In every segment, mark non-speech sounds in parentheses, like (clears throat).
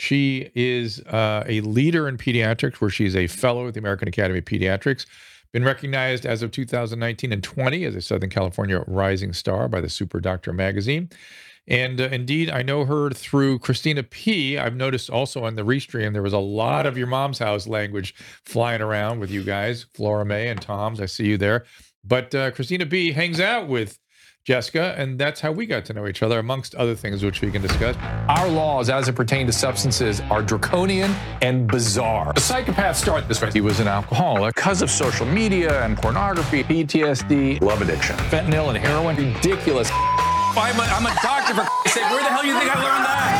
She is uh, a leader in pediatrics, where she's a fellow at the American Academy of Pediatrics. Been recognized as of 2019 and 20 as a Southern California Rising Star by the Super Doctor magazine. And uh, indeed, I know her through Christina P. I've noticed also on the restream there was a lot of your mom's house language flying around with you guys, Flora May and Tom's. I see you there. But uh, Christina P. hangs out with Jessica, and that's how we got to know each other, amongst other things which we can discuss. Our laws, as it pertains to substances, are draconian and bizarre. The psychopaths start this way. He was an alcoholic because of social media and pornography, PTSD, love addiction, fentanyl and heroin. Ridiculous. I'm a, I'm a doctor for sake. Where the hell you think I learned that?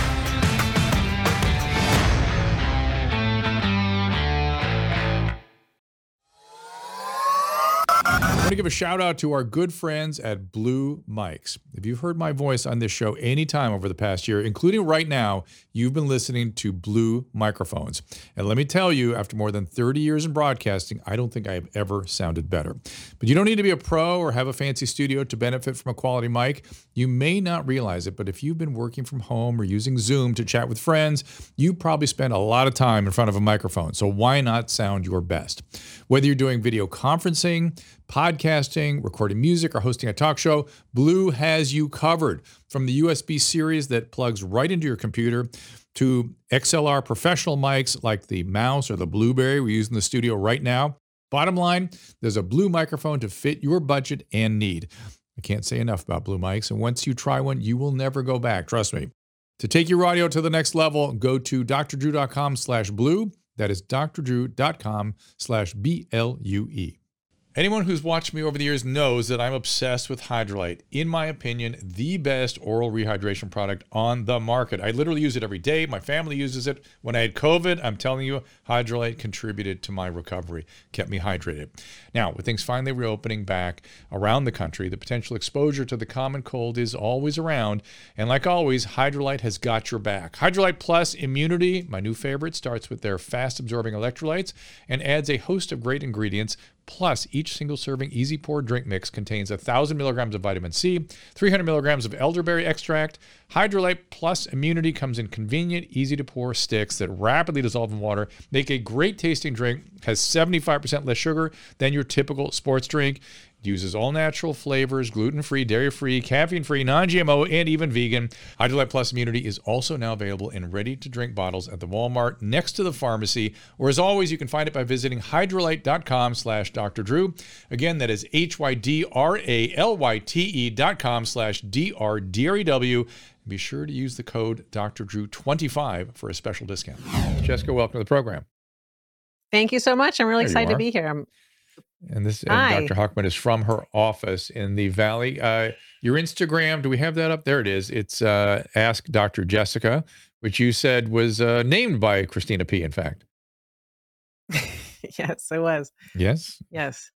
To give a shout out to our good friends at Blue Mics. If you've heard my voice on this show anytime over the past year, including right now, you've been listening to Blue microphones. And let me tell you, after more than 30 years in broadcasting, I don't think I have ever sounded better. But you don't need to be a pro or have a fancy studio to benefit from a quality mic. You may not realize it, but if you've been working from home or using Zoom to chat with friends, you probably spend a lot of time in front of a microphone. So why not sound your best? Whether you're doing video conferencing, podcasting, recording music, or hosting a talk show, Blue has you covered. From the USB series that plugs right into your computer to XLR professional mics like the Mouse or the Blueberry we use in the studio right now. Bottom line, there's a Blue microphone to fit your budget and need. I can't say enough about Blue mics, and once you try one, you will never go back. Trust me. To take your audio to the next level, go to drdrew.com slash blue. That is drdrew.com slash B-L-U-E. Anyone who's watched me over the years knows that I'm obsessed with Hydralyte. In my opinion, the best oral rehydration product on the market. I literally use it every day. My family uses it. When I had COVID, I'm telling you, Hydralyte contributed to my recovery, kept me hydrated. Now, with things finally reopening back around the country, the potential exposure to the common cold is always around. And like always, Hydralyte has got your back. Hydralyte Plus Immunity, my new favorite, starts with their fast absorbing electrolytes and adds a host of great ingredients Plus, each single serving easy pour drink mix contains 1,000 milligrams of vitamin C, 300 milligrams of elderberry extract. Hydralyte Plus Immunity comes in convenient, easy to pour sticks that rapidly dissolve in water, make a great tasting drink, has 75% less sugar than your typical sports drink. Uses all natural flavors, gluten free, dairy free, caffeine free, non GMO, and even vegan. Hydralyte Plus Immunity is also now available in ready to drink bottles at the Walmart next to the pharmacy. Or as always, you can find it by visiting hydralyte.com slash Dr. Drew. Again, that is H Y D R A L Y T E dot com slash D R D R E W. Be sure to use the code Dr. Drew 25 for a special discount. Jessica, welcome to the program. Thank you so much. I'm really There excited to be here. I'm And this and Dr. Hochman is from her office in the Valley. Uh, your Instagram, do we have that up? There it is. It's uh, Ask Dr. Jessica, which you said was uh, named by Christina P. In fact, (laughs) yes, it was. yes. Yes.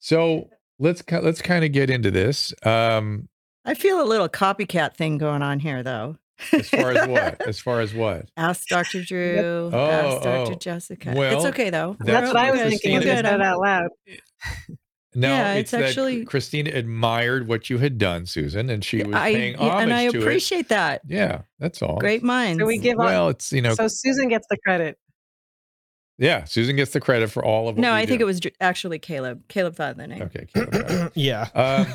So let's let's kind of get into this. Um, I feel a little copycat thing going on here, though. As far as what? (laughs) As far as what? Ask Dr. Drew. Oh, ask Dr. Oh, oh. Jessica. Well, it's okay, though. That's That's what I was what thinking as Christina- said it out loud. (laughs) No, Yeah, it's, it's that actually- Christina admired what you had done, Susan, and she was I, paying yeah, homage and I to appreciate that. Yeah, that's all. Great minds. So we give Well, it's you know, so Susan gets the credit. Yeah. Susan gets the credit for all of. What no, we I think it was actually Caleb. Caleb thought of the name. Okay. Caleb, (clears throat) yeah. Um,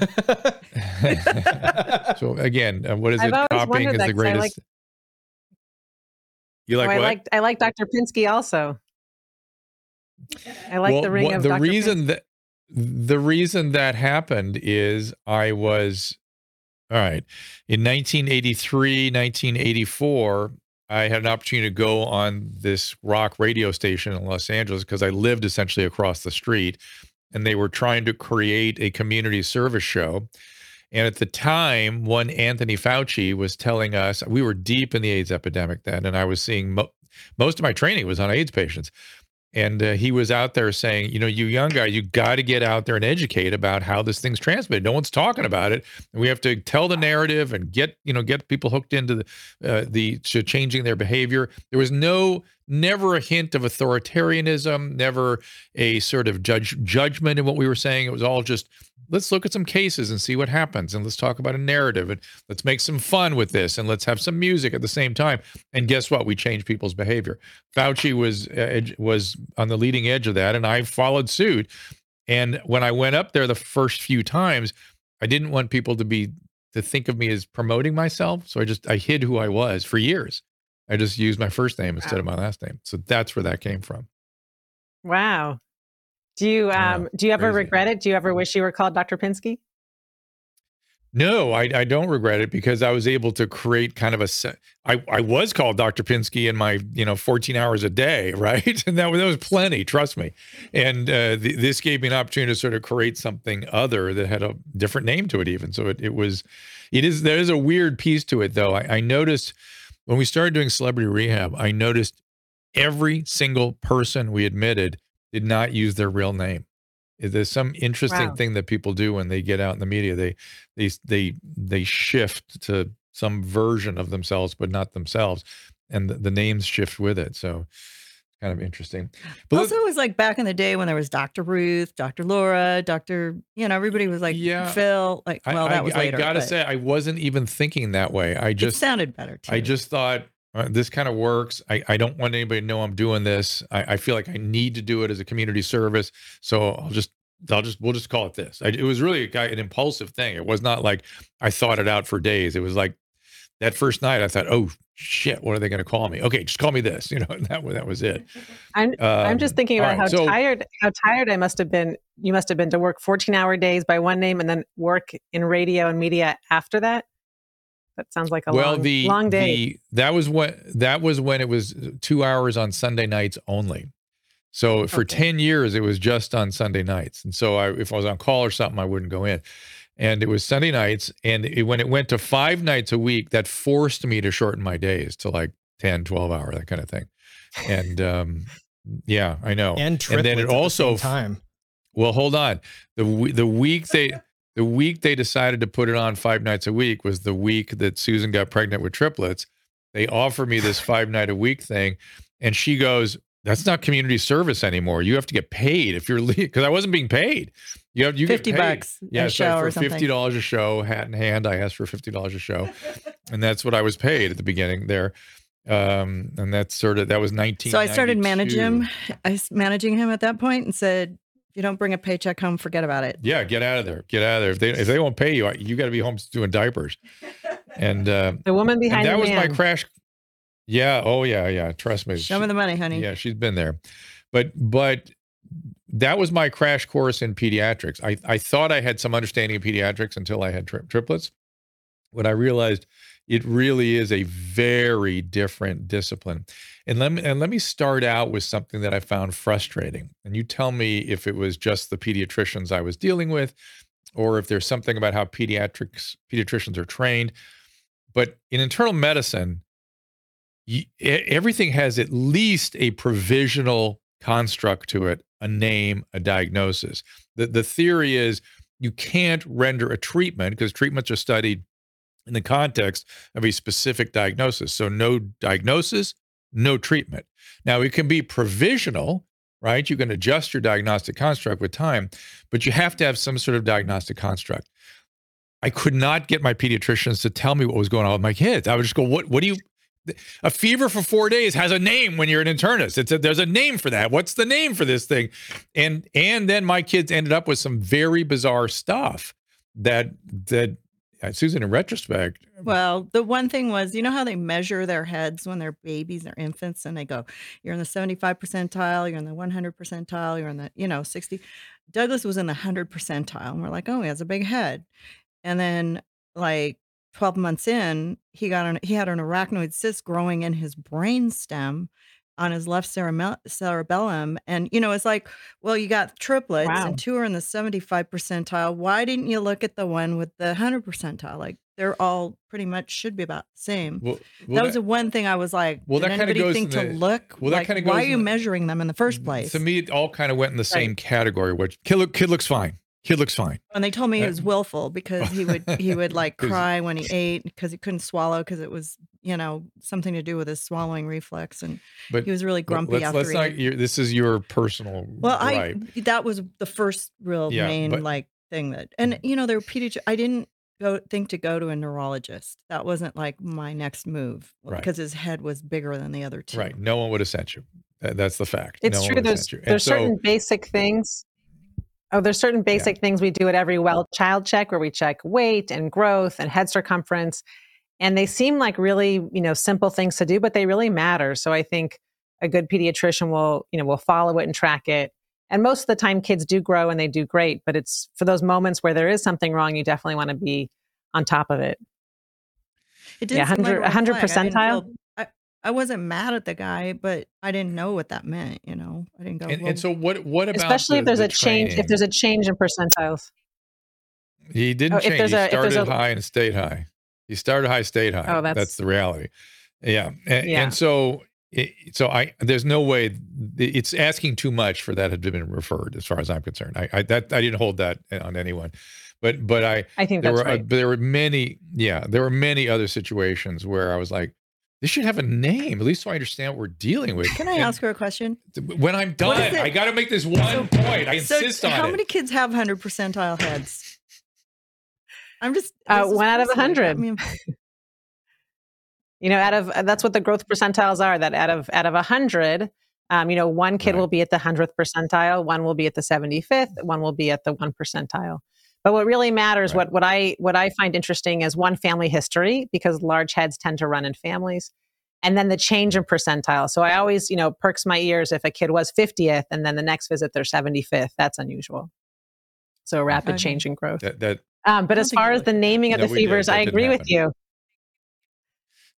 (laughs) so again, uh, what is I've it? always Copying is that the 'cause I like- greatest. you like Oh, I like I like Dr. Pinsky also. I like Well, the ring what- of the Dr. reason that the reason that happened is I was all right in 1983, 1984. I had an opportunity to go on this rock radio station in Los Angeles because I lived essentially across the street, and they were trying to create a community service show. And at the time, one Anthony Fauci was telling us we were deep in the AIDS epidemic then, and I was seeing mo- most of my training was on AIDS patients. And uh, he was out there saying, you know, you young guy, you got to get out there and educate about how this thing's transmitted. No one's talking about it. And we have to tell the narrative and get, you know, get people hooked into the, uh, the to changing their behavior. There was no, never a hint of authoritarianism, never a sort of judge judgment in what we were saying. It was all just let's look at some cases and see what happens, and let's talk about a narrative, and let's make some fun with this, and let's have some music at the same time. And guess what? We change people's behavior. Fauci was uh, was on the leading edge of that, and I followed suit. And when I went up there the first few times, I didn't want people to be to think of me as promoting myself, so I just I hid who I was for years. I just used my first name instead of my last name. So that's where that came from. Wow. Do you Yeah, um do you ever crazy. regret it? Do you ever wish you were called Dr. Pinsky? No, I, I don't regret it because I was able to create kind of a se- I, I was called Dr. Pinsky in my, you know, 14 hours a day, (laughs) right? And that was, that was plenty, trust me. And uh, th- this gave me an opportunity to sort of create something other that had a different name to it even. So it, it was, it is, there is a weird piece to it though. I, I noticed when we started doing celebrity rehab, I noticed every single person we admitted did not use their real name. There's some interesting Wow. thing that people do when they get out in the media. They they they they shift to some version of themselves, but not themselves, and the, the names shift with it. So kind of interesting. But also, it was like back in the day when there was Dr. Ruth, Dr. Laura, Dr. You know, everybody was like Yeah. Phil. Like, I- well, I, that was I later. gotta but say, I wasn't even thinking that way. I just it sounded better too. I just thought uh, this kind of works. I, I don't want anybody to know I'm doing this. I, I feel like I need to do it as a community service. So I'll just I'll just we'll just call it this. I, it was really a, guy- an impulsive thing. It was not like I thought it out for days. It was like that first night I thought, oh shit, what are they going to call me? Okay, just call me this. (laughs) You know, that was that was it. (laughs) I'm I'm Um, just thinking about right, how so- tired how tired I must have been. You must have been to work 14 hour days by one name and then work in radio and media after that. That sounds like a well, long, the long day. the that was what that was when it was two hours on Sunday nights only. So for Okay. ten years, it was just on Sunday nights, and so I, if I was on call or something, I wouldn't go in. And it was Sunday nights, and it, when it went to five nights a week, that forced me to shorten my days to like 10, 12 hour, that kind of thing. And um, yeah, I know. and triplets then it at the also same time. well, hold on. The the week they the week they decided to put it on five nights a week was the week that Susan got pregnant with triplets. They offered me this five night a week thing, and she goes, "That's not community service anymore. You have to get paid if you're because (laughs) I wasn't being paid. You have you get 50 paid. bucks a Yeah, so show for or something. fifty dollars a show, hat in hand, I asked for fifty dollars a show, and that's what I was paid at the beginning there. Um, and that's sort of that was nineteen. so I started managing him. I managing him at that point and said, if you don't bring a paycheck home, forget about it. Yeah, get out of there. Get out of there. If they if they won't pay you, you got to be home doing diapers. And uh, (laughs) the woman behind that the was my crash. Yeah. Oh yeah. Yeah. Trust me. Show me the money, honey. Yeah, she's been there, but but that was my crash course in pediatrics. I I thought I had some understanding of pediatrics until I had tri- triplets. When I realized it really is a very different discipline, and let me and let me start out with something that I found frustrating. And you tell me if it was just the pediatricians I was dealing with, or if there's something about how pediatrics pediatricians are trained. But in internal medicine, y- e- everything has at least a provisional construct to it, a name, a diagnosis. The, the theory is you can't render a treatment because treatments are studied in the context of a specific diagnosis. So, no diagnosis, no treatment. Now, it can be provisional, right? You can adjust your diagnostic construct with time, but you have to have some sort of diagnostic construct. I could not get my pediatricians to tell me what was going on with my kids. I would just go, "What? What do you?" A fever for four days has a name when you're an internist. It's a, there's a name for that. What's the name for this thing? And and then my kids ended up with some very bizarre stuff that that uh, Susan, in retrospect, Well, the one thing was, you know how they measure their heads when they're babies, they're infants, and they go, you're in the 75 percentile, you're in the 100 percentile, you're in the, you know, 60. Douglas was in the 100 percentile. And we're like, oh, he has a big head. And then, like 12 months in, he got an, he had an arachnoid cyst growing in his brain stem on his left cereme- cerebellum. And, you know, it's like, well, you got triplets Wow. and two are in the 75 percentile. Why didn't you look at the one with the 100 percentile? Like, they're all pretty much should be about the same. well, well, that was the one thing I was like, well, did that kinda anybody goes think in to look? well, that like, kinda why are you the- measuring them in the first place? to me, it all kind of went in the same category. Which kid, look, kid looks fine. Kid looks fine. And they told me he Uh, was willful because he would he would (laughs) like cry when he ate because he couldn't swallow because it was you know something to do with his swallowing reflex and But he was really grumpy let's, after let's not. ate. This is your personal. Well, gripe. I that was the first real Yeah, main but- like thing that and you know there were pediatric. I didn't go think to go to a neurologist. That wasn't like my next move Right. because his head was bigger than the other two. right. No one would have sent you. That's the fact. It's no true. There's sent you. And there's so- certain basic things. Oh, there's certain basic things we do at every well child check where we check weight and growth and head circumference, and they seem like really you know simple things to do, but they really matter. So I think a good pediatrician will you know will follow it and track it. And most of the time, kids do grow and they do great, but it's for those moments where there is something wrong, you definitely want to be on top of it. It Yeah, didn't seem like 100 a 100. I didn't percentile? Feel- I, I wasn't mad at the guy, but I didn't know what that meant. You know, I didn't go. and, well, and so what? What about Especially if there's the a change. If training? there's a change in percentiles. He didn't Oh, if change. there's he a- if there's started a- high and stayed high. He started high, stayed high. Oh, that's- that's the reality. Yeah, and, Yeah. and so it, so I there's no way it's asking too much for that to have been referred, as far as I'm concerned. I, I that I didn't hold that on anyone, but but I I think there that's were uh, right. there were many yeah there were many other situations where I was like this should have a name at least so I understand what we're dealing with. can I And ask her a question? when I'm done? I got to make this one point. I So, insist on how it. many kids have hundred percentile heads? I'm just Uh, one out of a personal. I hundred. mean, (laughs) you know out of uh, that's what the growth percentiles are that out of out of a 100 um, you know one kid Right. will be at the 100th percentile one will be at the 75th one will be at the 1 percentile but what really matters Right. what what i what i find interesting is one family history because large heads tend to run in families and then the change in percentile. So i always you know perks my ears if a kid was 50th and then the next visit they're 75th that's unusual. So a rapid Okay. change in growth. That that um, but as far as the was- naming of No, the we fevers i didn't agree with happen. you.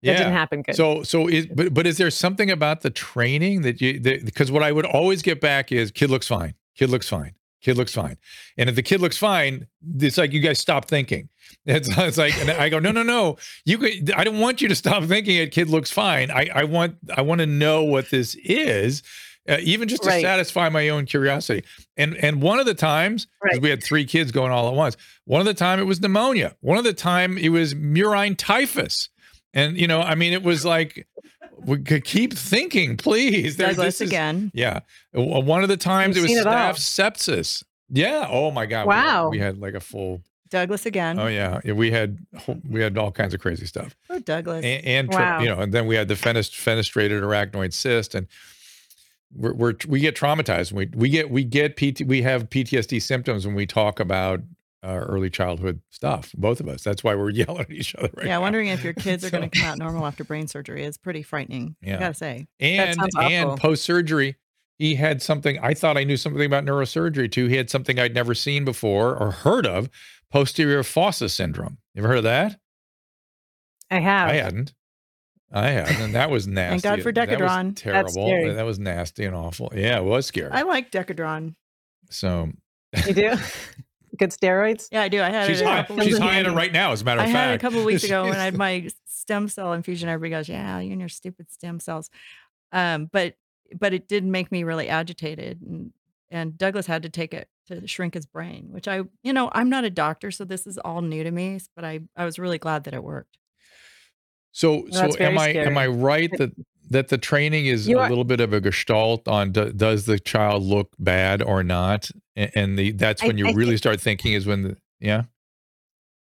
That yeah. didn't happen good. So, so is but but is there something about the training that you because what I would always get back is kid looks fine, kid looks fine, kid looks fine, and if the kid looks fine, it's like you guys stop thinking. (laughs) It's, it's like and I go no no no you could, I don't want you to stop thinking it. kid looks fine. I I want I want to know what this is. Uh, even just to Right. satisfy my own curiosity, and and one of the times Right. we had three kids going all at once. One of the time it was pneumonia. One of the time it was murine typhus. And you know, I mean, it was like we could keep thinking, please. There- Douglas this is- again. Yeah, uh, one of the times You've it was it all. sepsis. Yeah. Oh my God. we had- Wow. We had, like a full. Douglas again. Oh yeah. yeah we had we had all kinds of crazy stuff, Poor Douglas. and, and tri- Wow. you know, and then we had the fenest, fenestrated arachnoid cyst, and we're, we're we get traumatized. We we get we get PT, we have PTSD symptoms when we talk about uh, early childhood stuff. Both of us. That's why we're (laughs) yelling at each other right yeah, now. wondering if your kids are going (laughs) to come out normal after brain surgery is pretty frightening. Yeah. I gotta say. and sounds and awful. post surgery he had something i thought i knew something about neurosurgery too he had something i'd never seen before or heard of posterior fossa syndrome you ever heard of that i have i hadn't i hadn't and that was (laughs) nasty Thank God for That was Decadron. terrible scary. that was nasty and awful yeah it was scary I like Decadron. so You do? Good steroids? Yeah, I do. I had she's it high, she's high in it right now as a matter I of had fact it a couple of weeks ago when I had (laughs) my stem cell infusion. Everybody goes, "Yeah, you and your stupid stem cells," um, but but it did make me really agitated, and and Douglas had to take it to shrink his brain, which I, you know, I'm not a doctor, so this is all new to me. But I I was really glad that it worked. So, so am very I am. I right that that the training is You a little bit of a gestalt on do, does the child look bad or not, and, and the that's I- when you I really think- start thinking is when the yeah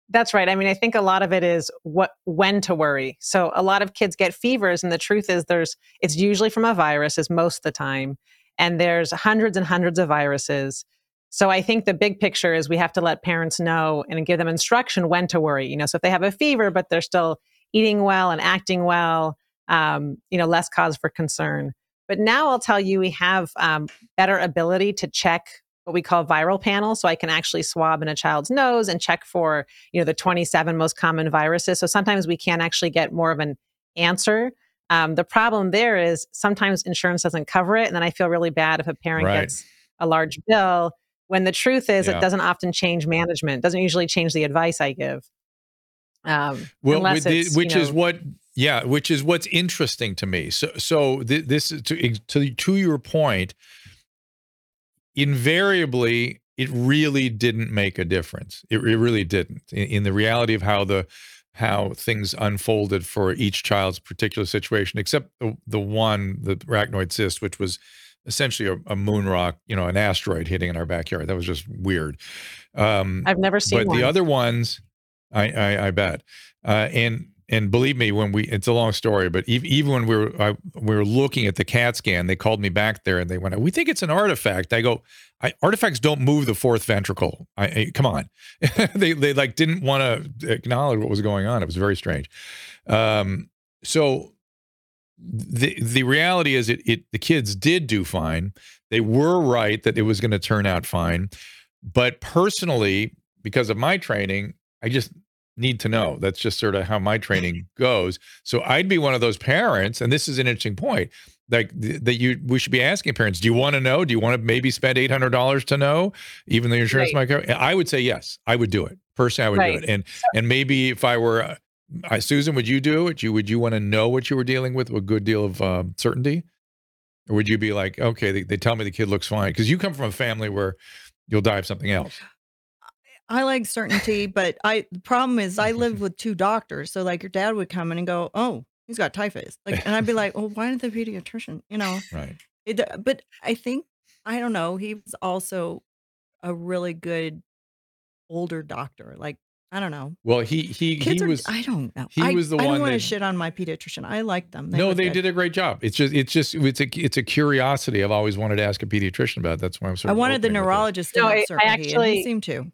That's right. I mean, I think a lot of it is what when to worry. So a lot of kids get fevers, and the truth is, there's it's usually from a virus, is most of the time, and there's hundreds and hundreds of viruses. So I think the big picture is we have to let parents know and give them instruction when to worry. You know, so if they have a fever but they're still eating well and acting well, um, you know, less cause for concern. But now I'll tell you, we have um, better ability to check what we call viral panels. So I can actually swab in a child's nose and check for, you know, the 27 most common viruses. So sometimes we can actually get more of an answer. Um, the problem there is sometimes insurance doesn't cover it. And then I feel really bad if a parent Right. gets a large bill when the truth is Yeah. it doesn't often change management, doesn't usually change the advice I give. Um, Well, unless with the- it's, you which is what, yeah, which is what's interesting to me. So, so th- this is to to to your point. Invariably, it really didn't make a difference. It, it really didn't in, in the reality of how the how things unfolded for each child's particular situation, except the the one the arachnoid cyst, which was essentially a, a moon rock, you know, an asteroid hitting in our backyard. That was just weird. Um, I've never seen but one. the other ones, I I, I bet. Uh, and and believe me, when we it's a long story, but even when we were I, we were looking at the CAT scan, they called me back there and they went, "We think it's an artifact." I go, I, "Artifacts don't move the fourth ventricle." I, I come on, (laughs) they they like didn't want to acknowledge what was going on. It was very strange. Um, so the the reality is it, it the kids did do fine. They were right that it was going to turn out fine. But personally, because of my training, I just need to know. That's just sort of how my training (laughs) goes. So I'd be one of those parents, and this is an interesting point. Like th- that, you we should be asking parents. Do you want to know? Do you want to maybe spend eight hundred dollars to know, even the your insurance might cover? I would say yes. I would do it personally. I would Right. do it, and and maybe if I were, uh, I, Susan, would you do it? You would you want to know what you were dealing with with a good deal of um, certainty, or would you be like, okay, they, they tell me the kid looks fine because you come from a family where you'll die of something else. I like certainty, but I the problem is I lived (laughs) with two doctors. So like your dad would come in and go, "Oh, he's got typhus," like, and I'd be like, "Well, why didn't the pediatrician?" You know. Right. It, uh, but I think I don't know. He was also a really good older doctor. Like I don't know. Well, he he Kids he are. was. I don't know. he I, was the I one don't want to that- shit on my pediatrician. I like them. no, were they good. did a great job. It's just it's just it's a it's a curiosity I've always wanted to ask a pediatrician about. That's why I'm sort of I of wanted the opening with this. neurologist to No, have I- I certainty, and actually- he seemed to.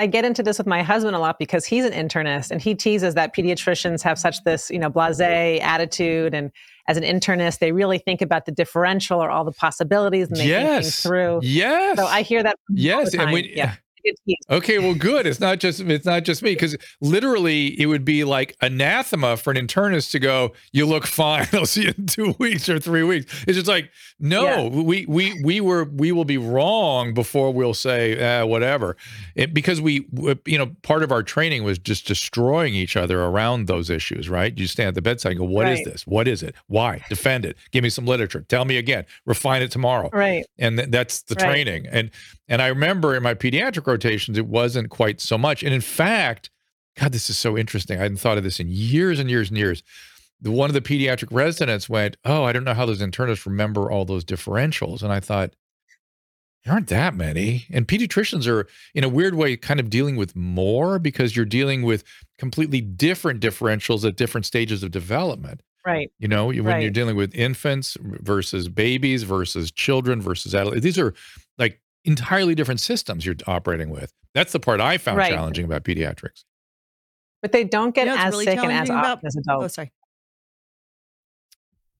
I get into this with my husband a lot because he's an internist and he teases that pediatricians have such this, you know, blasé attitude. And as an internist, they really think about the differential or all the possibilities and they think things through. Yes. So I hear that Yes, and we- yeah. Good. Okay, well, good. It's not just it's not just me because literally it would be like anathema for an internist to go, "You look fine. (laughs) I'll see you in two (laughs) weeks or three weeks." It's just like, no, Yeah. we we we were we will be wrong before we'll say eh, whatever, it, because we you know part of our training was just destroying each other around those issues. Right? You stand at the bedside and go, "What is Right. this? What is it? Why? Defend it. Give me some literature. Tell me again. Refine it tomorrow." Right. and th- that's the Right. training and and i remember in my pediatric rotations it wasn't quite so much. And in fact god this is so interesting. I hadn't thought of this in years and years and years. The one of the pediatric residents went oh i don't know how those internists remember all those differentials. And i thought there aren't that many. And pediatricians are in a weird way kind of dealing with more because you're dealing with completely different differentials at different stages of development. Right. you know, when you're dealing with infants versus babies versus children versus adults, these are entirely different systems you're operating with. That's the part I found Right. challenging about pediatrics. But they don't get You know as really sick and as challenging often about- as Oh, sorry.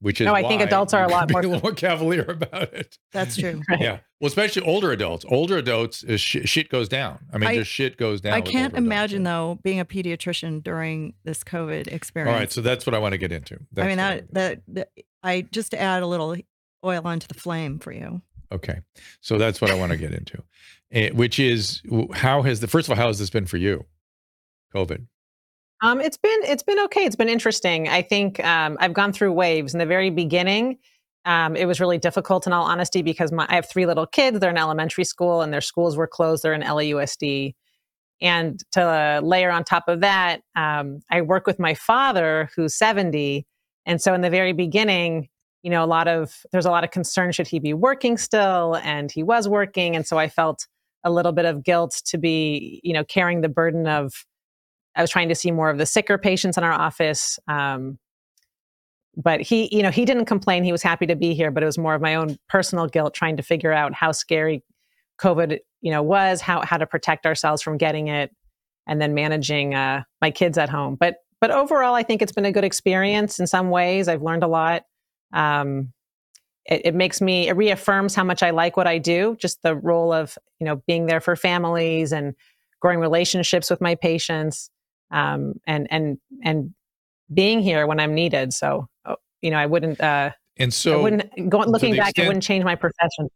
Which is No, I think adults are a lot (laughs) more- a little more cavalier about it. That's true. (laughs) Right. Yeah, well, especially older adults. Older adults, uh, sh- shit goes down. I mean, I- just shit goes down. I can't older adults. imagine though being a pediatrician during this COVID experience. All right, so that's what I want to get into. That's I mean what I- that, that that I just to add a little oil onto the flame for you. Okay, so that's what I want to get into, Eh, which is how has the first of all, how has this been for you? COVID. Um, it's been it's been okay. It's been interesting. I think um, I've gone through waves. In the very beginning, um, it was really difficult, in all honesty, because my, I have three little kids. They're in elementary school, and their schools were closed. They're in LAUSD, and to layer on top of that, um, I work with my father, who's seventy, and so in the very beginning, you know, a lot of there's a lot of concern should he be working still, and he was working, and so I felt a little bit of guilt to be, you know, carrying the burden of I was trying to see more of the sicker patients in our office. Um, but he, you know, he didn't complain. He was happy to be here, but it was more of my own personal guilt trying to figure out how scary COVID, you know, was, how how to protect ourselves from getting it, and then managing uh, my kids at home. But but overall, I think it's been a good experience in some ways. I've learned a lot. Um, it, it makes me it reaffirms how much I like what I do. Just the role of you know being there for families and growing relationships with my patients, um, and and and being here when I'm needed. So oh, you know, I wouldn't. Uh, and so, I wouldn't go looking back. extent, I wouldn't change my profession.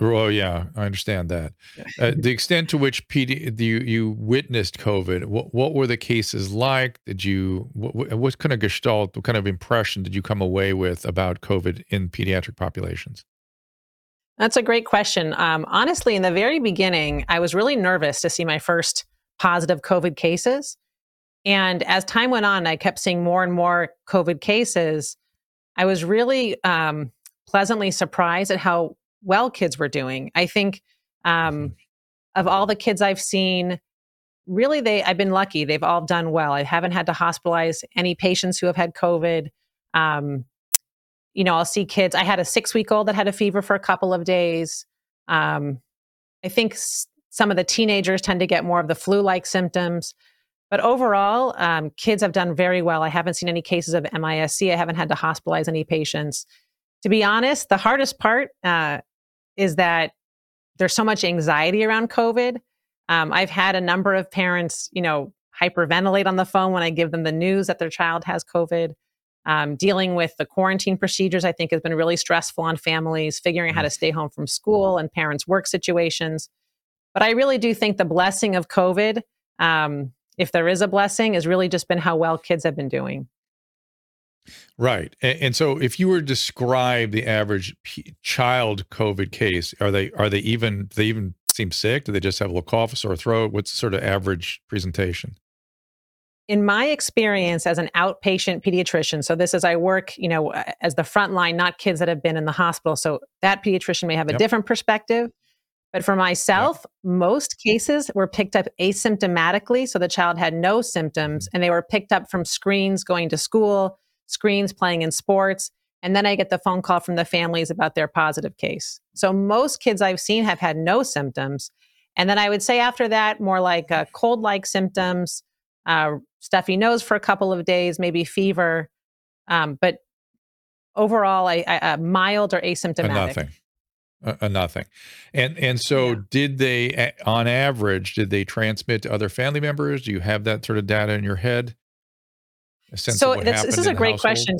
Oh yeah, I understand that. Uh, (laughs) the extent to which PD, you you witnessed COVID, what what were the cases like? Did you what, what kind of gestalt, what kind of impression did you come away with about COVID in pediatric populations? That's a great question. Um, honestly, in the very beginning, I was really nervous to see my first positive COVID cases, and as time went on, I kept seeing more and more COVID cases. I was really um, pleasantly surprised at how well kids were doing. I think um, Mm-hmm. of all the kids I've seen, really they I've been lucky. They've all done well. I haven't had to hospitalize any patients who have had COVID. Um, you know, I'll see kids. I had a six week old that had a fever for a couple of days. Um, I think s- some of the teenagers tend to get more of the flu like symptoms. But overall, um, kids have done very well. I haven't seen any cases of MISC. I haven't had to hospitalize any patients. To be honest, the hardest part uh, is that there's so much anxiety around COVID. Um, I've had a number of parents, you know, hyperventilate on the phone when I give them the news that their child has COVID. Um, dealing with the quarantine procedures, I think, has been really stressful on families, figuring out how to stay home from school and parents' work situations. But I really do think the blessing of COVID, um, if there is a blessing, has really just been how well kids have been doing. Right. And, and so if you were to describe the average p- child COVID case, are they are they even do they even seem sick? Do they just have a little cough, a sore throat? What's sort of average presentation? in my experience as an outpatient pediatrician, so this is I work, you know, as the front line, not kids that have been in the hospital. So that pediatrician may have a Yep. different perspective. But for myself, most cases were picked up asymptomatically. So the child had no symptoms mm-hmm. and they were picked up from screens going to school, screens playing in sports. And then I get the phone call from the families about their positive case. So most kids I've seen have had no symptoms. And then I would say after that, more like uh, cold like symptoms, uh, stuffy nose for a couple of days, maybe fever. Um, but overall, I, I, uh, mild or asymptomatic. nothing. A nothing. And and so Yeah. did they on average did they transmit to other family members? Do you have that sort of data in your head? So this, is a great household? question.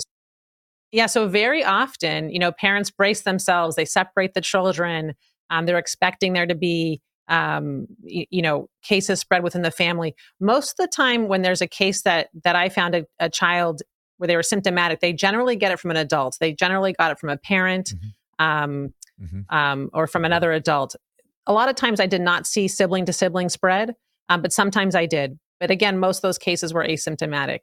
Yeah, so very often, you know, parents brace themselves, they separate the children. Um, they're expecting there to be, um, y- you know, cases spread within the family. Most of the time, when there's a case that that I found a, a child where they were symptomatic, they generally get it from an adult. They generally got it from a parent um, Mhm. um, or from another adult. A lot of times, I did not see sibling to sibling spread, um, but sometimes I did. But again, most of those cases were asymptomatic.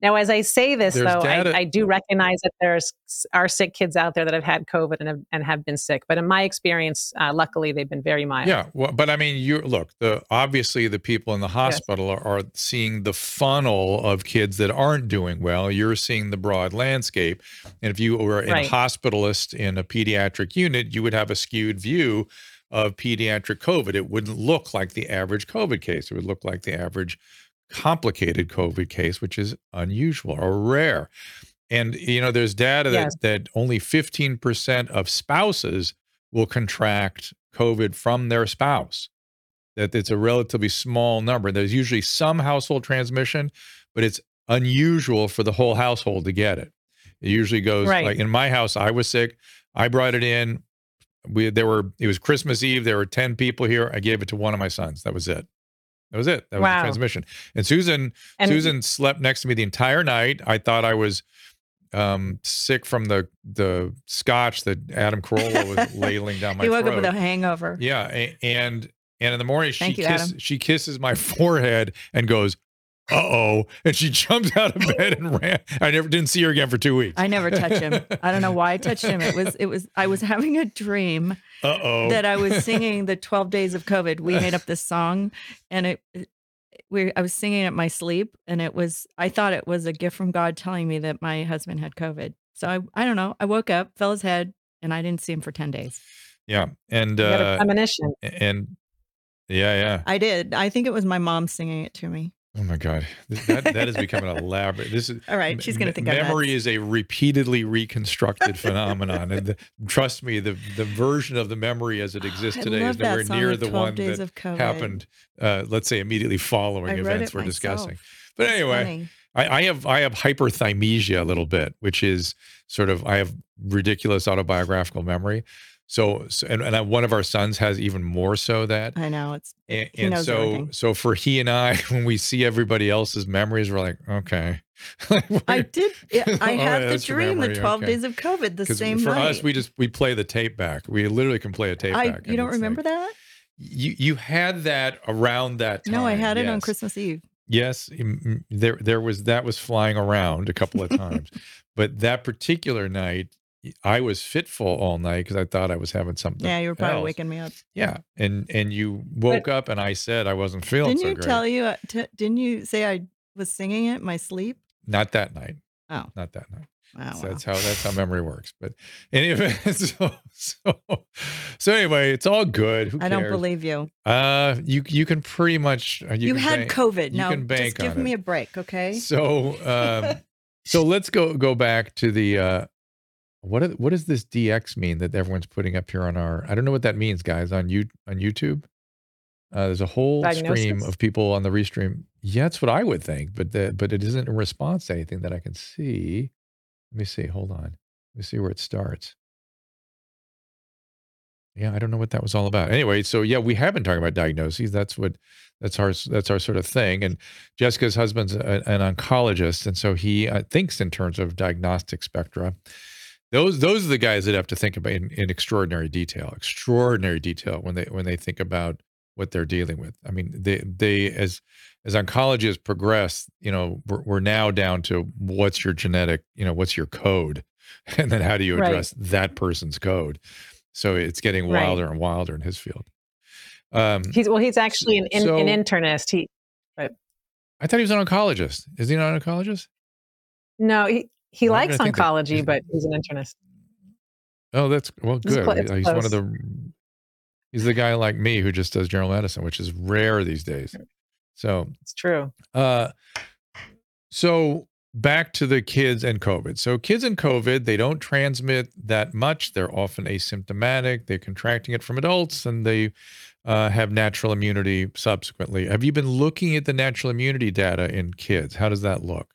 Now, as I say this, There's though, I, I do recognize that there's are sick kids out there that have had COVID and have, and have been sick. But in my experience, uh, luckily, they've been very mild. Yeah, well, but I mean, you look. The obviously the people in the hospital are, are seeing the funnel of kids that aren't doing well. You're seeing the broad landscape, and if you were a Right. hospitalist in a pediatric unit, you would have a skewed view of pediatric COVID. It wouldn't look like the average COVID case. It would look like the average complicated COVID case, which is unusual or rare. And you know, there's data that Yes. that only 15% of spouses will contract COVID from their spouse. That it's a relatively small number. There's usually some household transmission, but it's unusual for the whole household to get it. It usually goes Right. like in my house, I was sick. I brought it in. We there were it was Christmas Eve. There were 10 people here. I gave it to one of my sons. That was it. That was it. That was Wow. the transmission. And Susan And- Susan slept next to me the entire night. I thought I was um sick from the the scotch that Adam Carolla was (laughs) ladling down my he woke throat. up with a hangover. Yeah, and and in the morning she you, kiss, she kisses my (laughs) forehead and goes, "Uh oh!" and she (laughs) jumped out of bed and ran. I never didn't see her again for two weeks. I never touch him. I don't know why I touched him. It was it was I was having a dream Uh oh. that I was singing the 12 days of COVID. We made up this song and it, it- we I was singing at my sleep and it was I thought it was a gift from God telling me that my husband had COVID. So I I don't know. I woke up, fell his head, and I didn't see him for 10 days. Yeah, and You a uh, premonition. and yeah, yeah. I did. I think it was my mom singing it to me. Oh my God, that that is becoming elaborate. (laughs) This is All right, she's gonna me- think memory is a repeatedly reconstructed phenomenon, and the, trust me, the the version of the memory as it exists I today is nowhere near The the 12 one that happened. Uh, let's say immediately following I events we're myself. discussing. But It's anyway. I, I have I have hyperthymesia a little bit, which is sort of I have ridiculous autobiographical memory. So, so and, and I, one of our sons has even more so that. I know it's And, and so, everything. so for he and I, (laughs) when we see everybody else's memories, we're like, okay. (laughs) I did. (laughs) I Oh, had the dream, the 12 okay. days of COVID, the same for night. us, we just we play the tape back. We literally can play a tape I, back. you don't remember like- that? You you had that around that time. No, I had it on. Christmas Eve. Yes, there there was that was flying around a couple of times, but that particular night, I was fitful all night because I thought I was having something. Yeah, you were probably else. waking me up. Yeah, and and you woke up and I said I wasn't feeling Didn't so you great. tell you? uh, T- didn't you say I was singing it in my sleep? Not that night. Oh, Not that night. wow. So wow. that's how that's how (laughs) memory works. But (laughs) anyway, (laughs) so so so anyway, it's all good. Who I don't believe you. Uh, you you can pretty much uh, You, had bank- COVID. You Now can bank just give me it. a break, okay? So um, so let's go go back to the uh, what are- what does this DX mean that everyone's putting up here on our? I don't know what that means, guys. On you on YouTube, uh, there's a whole stream of people on the restream. Yeah, that's what I would think, but the, but it isn't in response to anything that I can see. Let me see. Hold on. Let me see where it starts. Yeah, I don't know what that was all about. Anyway, so yeah, we have been talking about diagnoses. That's what that's our that's our sort of thing. And Jessica's husband's a, an oncologist, and so he uh, thinks in terms of diagnostic spectra. Those those are the guys that have to think about in, in extraordinary detail, extraordinary detail when they when they think about what they're dealing with. I mean, they they as as oncology has progressed, you know, we're, we're now down to what's your genetic, you know, what's your code, (laughs) and then how do you Right. address that person's code. So it's getting Right. wilder and wilder in his field. Um, He's well, he's actually an, in, So- an internist. He I thought he was an oncologist. Is he not an oncologist? no, he he did likes oncology, but he's an internist. Oh, that's well, good. it's he's one of the. He's the guy like me who just does general medicine, which is rare these days. So, It's true. uh, so back to the kids and COVID. So kids and COVID, they don't transmit that much. They're often asymptomatic. They're contracting it from adults, and they uh, have natural immunity subsequently. Have you been looking at the natural immunity data in kids? How does that look?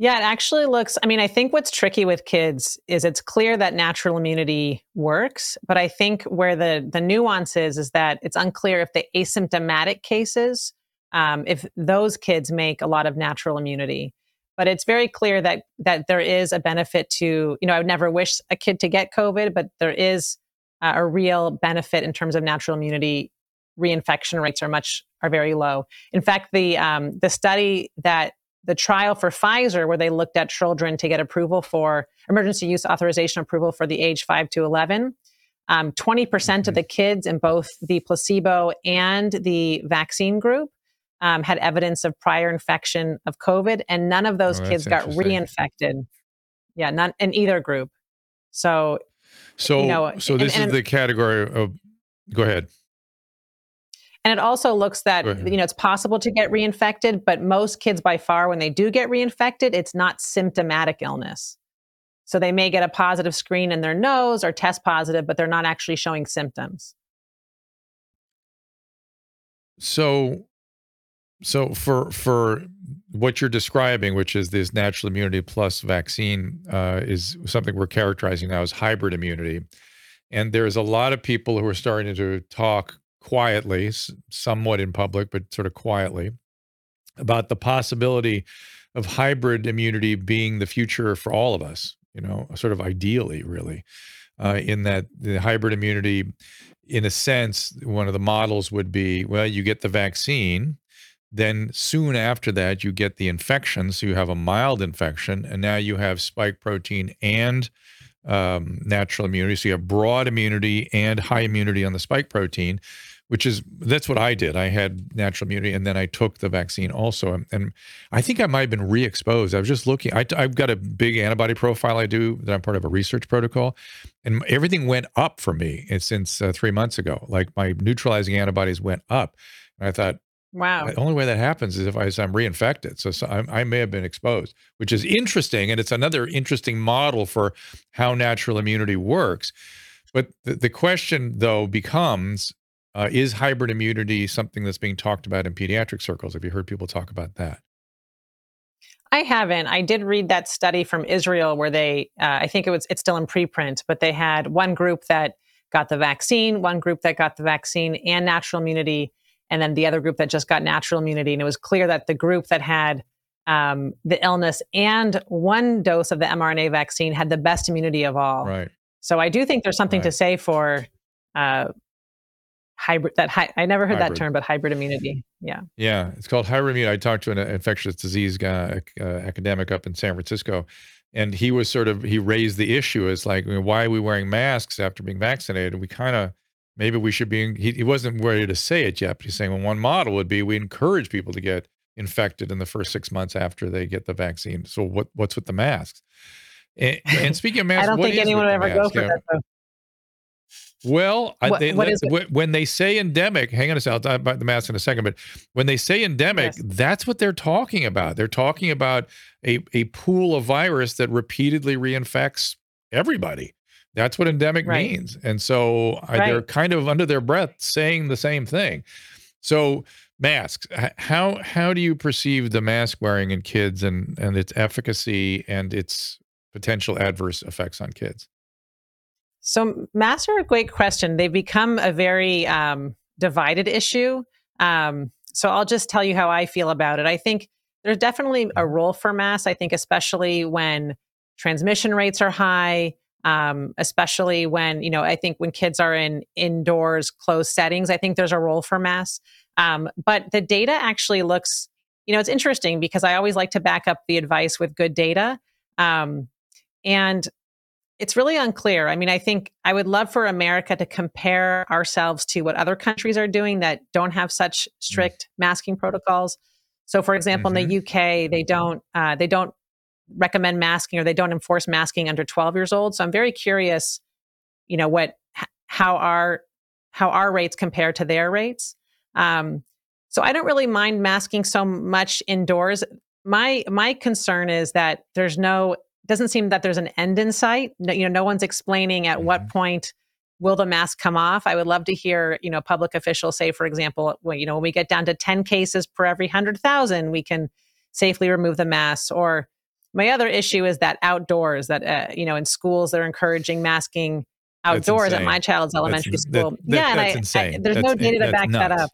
Yeah, it actually looks. I mean, I think what's tricky with kids is it's clear that natural immunity works, but I think where the the nuance is is that it's unclear if the asymptomatic cases, um, if those kids make a lot of natural immunity. But it's very clear that that there is a benefit to. You know, I would never wish a kid to get COVID, but there is uh, a real benefit in terms of natural immunity. Reinfection rates are much are very low. In fact, the um, the study that the trial for Pfizer, where they looked at children to get approval for emergency use authorization approval for the age 5 to 11, um, 20% of the kids in both the placebo and the vaccine group um, had evidence of prior infection of COVID, and none of those Oh, kids got reinfected. Yeah, not in either group. So So, know, so and- this and- is the category of. Go ahead. And it also looks that ahead. you know it's possible to get reinfected, but most kids by far, when they do get reinfected, it's not symptomatic illness. So they may get a positive screen in their nose or test positive, but they're not actually showing symptoms. So, so for for what you're describing, which is this natural immunity plus vaccine, uh, is something we're characterizing now as hybrid immunity. And there's a lot of people who are starting to talk quietly, somewhat in public, but sort of quietly, about the possibility of hybrid immunity being the future for all of us. You know, sort of ideally, really, uh, in that the hybrid immunity in a sense, one of the models would be well, you get the vaccine, then soon after that, you get the infection. So you have a mild infection, and now you have spike protein and um, natural immunity. So you have broad immunity and high immunity on the spike protein, which is that's what I did. I had natural immunity, and then I took the vaccine also, and, and I think I might have been re-exposed. I was just looking. I, have got a big antibody profile I do that I'm part of a research protocol, and everything went up for me since uh, three months ago. Like my neutralizing antibodies went up, and I thought. Wow. The only way that happens is if I, am reinfected. So, so I, I may have been exposed, which is interesting. And it's another interesting model for how natural immunity works. But the, the question, though, becomes uh, is hybrid immunity something that's being talked about in pediatric circles? Have you heard people talk about that? I haven't. I did read that study from Israel where they, uh, I think it was, it's still in preprint, but they had one group that got the vaccine, one group that got the vaccine and natural immunity, and then the other group that just got natural immunity. And it was clear that the group that had um, the illness and one dose of the mRNA vaccine had the best immunity of all. Right. So I do think there's something right. to say for uh, hybrid that hi- I never heard hybrid. that term, but hybrid immunity. Yeah. Yeah, it's called hybrid immunity. I talked to an infectious disease guy, uh, academic up in San Francisco, and he was sort of he raised the issue as like, I mean, why are we wearing masks after being vaccinated? We kind of maybe we should be. He, he wasn't ready to say it yet, but he's saying well, one model would be we encourage people to get infected in the first six months after they get the vaccine. So what what's with the masks? And, and speaking of (laughs) masks, I don't think anyone would ever go for yeah. that. Though. Well, what, they, what when they say endemic, hang on a second, I'll talk about the mask in a second, but when they say endemic, yes. that's what they're talking about. They're talking about a, a pool of virus that repeatedly reinfects everybody. That's what endemic right. means. And so right. they're kind of under their breath saying the same thing. So masks, how how do you perceive the mask wearing in kids and and its efficacy and its potential adverse effects on kids? So, masks are a great question. They've become a very um, divided issue. Um, so, I'll just tell you how I feel about it. I think there's definitely a role for masks. I think, especially when transmission rates are high, um, especially when, you know, I think when kids are in indoors, closed settings, I think there's a role for masks. Um, but the data actually looks, you know, it's interesting because I always like to back up the advice with good data. Um, and it's really unclear. I mean, I think I would love for America to compare ourselves to what other countries are doing that don't have such strict mm. masking protocols. So, for example, mm-hmm. in the UK, they don't uh, they don't recommend masking or they don't enforce masking under 12 years old. So, I'm very curious, you know, what how our how our rates compare to their rates. Um, so, I don't really mind masking so much indoors. My my concern is that there's no doesn't seem that there's an end in sight. No, you know, no one's explaining at mm-hmm. what point will the mask come off. I would love to hear, you know, public officials say, for example, when, you know, when we get down to 10 cases per every 100,000, we can safely remove the mask. Or my other issue is that outdoors, that, uh, you know, in schools, they're encouraging masking outdoors at my child's elementary that's, school. That, that, yeah, and I, I, there's that's, no data to back nuts. that up.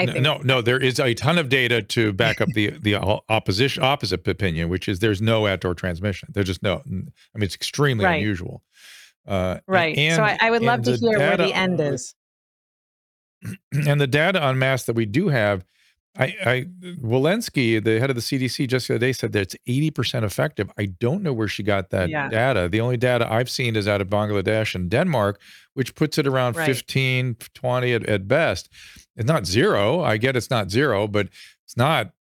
I no, think no, no, there is a ton of data to back up the the opposition opposite opinion, which is there's no outdoor transmission. There's just no. I mean, it's extremely right. unusual. Uh, right. And, so I, I would love to hear where the end is. (clears throat) And the data on masks that we do have, I, I Walensky, the head of the CDC, just the other day said that it's 80% effective. I don't know where she got that Yeah. data. The only data I've seen is out of Bangladesh and Denmark, which puts it around Right. 15, 20 at, at best. It's not zero. I get it's not zero, but it's not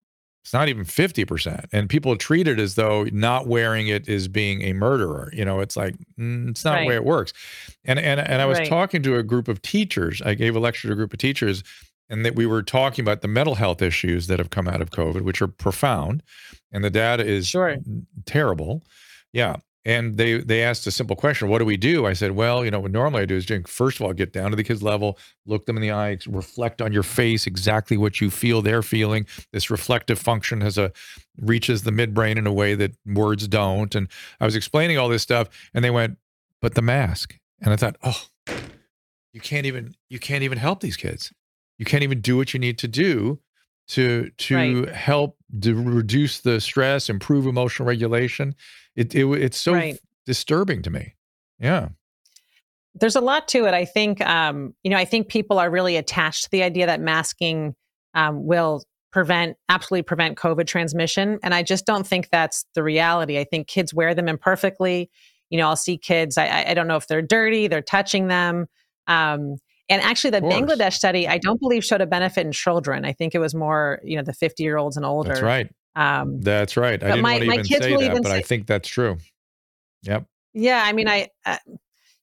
it's not even 50%. And people treat it as though not wearing it is being a murderer. You know, it's like mm, it's not the way it works. And and and I was Right. talking to a group of teachers. I gave a lecture to a group of teachers and that we were talking about the mental health issues that have come out of COVID, which are profound, and the data is Sure. terrible. Yeah. And they they asked a simple question, what do we do? I said, well, you know, what normally I do is drink, first of all, get down to the kid's level, look them in the eye, reflect on your face exactly what you feel they're feeling. This reflective function has a reaches the midbrain in a way that words don't. And I was explaining all this stuff, and they went, but the mask. And I thought, oh, you can't even you can't even help these kids. You can't even do what you need to do to to Right. help to reduce the stress, improve emotional regulation. It, it it's so Right. disturbing to me. Yeah. There's a lot to it. I think, um, you know, I think people are really attached to the idea that masking um, will prevent, absolutely prevent COVID transmission. And I just don't think that's the reality. I think kids wear them imperfectly. You know, I'll see kids, I, I- I don't know if they're dirty, they're touching them. Um, And actually, the Bangladesh study, I don't believe showed a benefit in children. I think it was more, you know, the 50 year olds and older. That's right. Um, That's right. I didn't my- want to my even kids say will that, even but I think that's true. Yep. Yeah, I mean, I, uh,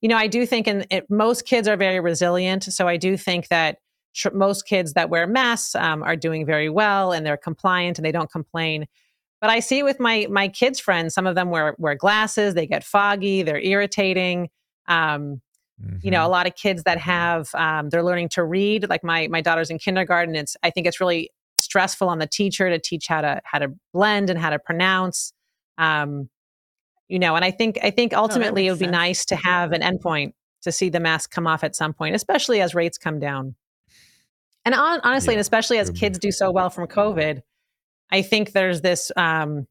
you know, I do think, and most kids are very resilient. So I do think that tr- most kids that wear masks um, are doing very well and they're compliant and they don't complain. But I see it with my my kids' friends. Some of them wear wear glasses. They get foggy. They're irritating. Um, you know, a Mhm. lot of kids that have um, they're learning to read. Like my my daughter's in kindergarten. It's I think it's really stressful on the teacher to teach how to how to blend and how to pronounce. Um, you know, and I think I think ultimately it makes would be nice to have an endpoint to see the mask come off at some point, especially as rates come down. And on, honestly, Yeah, and especially as it kids do so well from COVID, I think there's this. Um,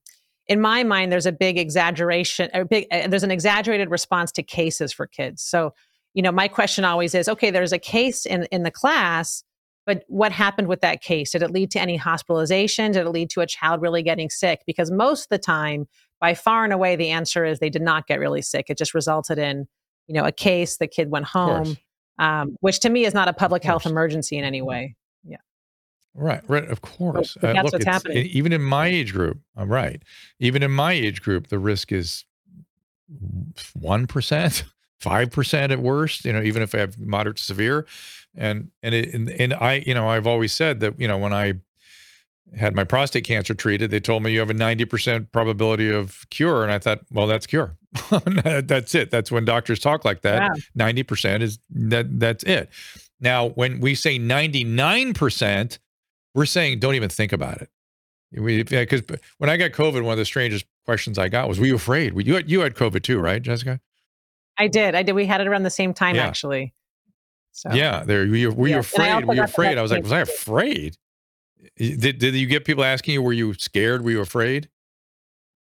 in my mind, there's a big exaggeration. A big uh, there's an exaggerated response to cases for kids. So, you know, my question always is, okay, there's a case in in the class, but what happened with that case? Did it lead to any hospitalization? Did it lead to a child really getting sick? Because most of the time, by far and away, the answer is they did not get really sick. It just resulted in, you know, a case. The kid went home, um, which to me is not a public health emergency in any way. Yeah. Right, right, of course. but Uh, that's look, what's happening. even in my age group, I'm right. Even in my age group, the risk is one percent, five percent at worst. You know, even if I have moderate to severe, and and it, and and I, you know, I've always said that you know when I had my prostate cancer treated, they told me you have a ninety percent probability of cure, and I thought, well, that's cure. (laughs) that's it. That's when doctors talk like that. Wow. Ninety percent is that. That's it. Now, when we say ninety nine percent we're saying don't even think about it. Because when I got COVID, one of the strangest questions I got was, "Were you afraid? You had, you had COVID too, right, Jessica?" I did. I did. We had it around the same time, Yeah. actually. So Yeah, there. Were you, were you and I afraid? Were you afraid? I was like, was I afraid? Did Did you get people asking you, "Were you scared? Were you afraid?"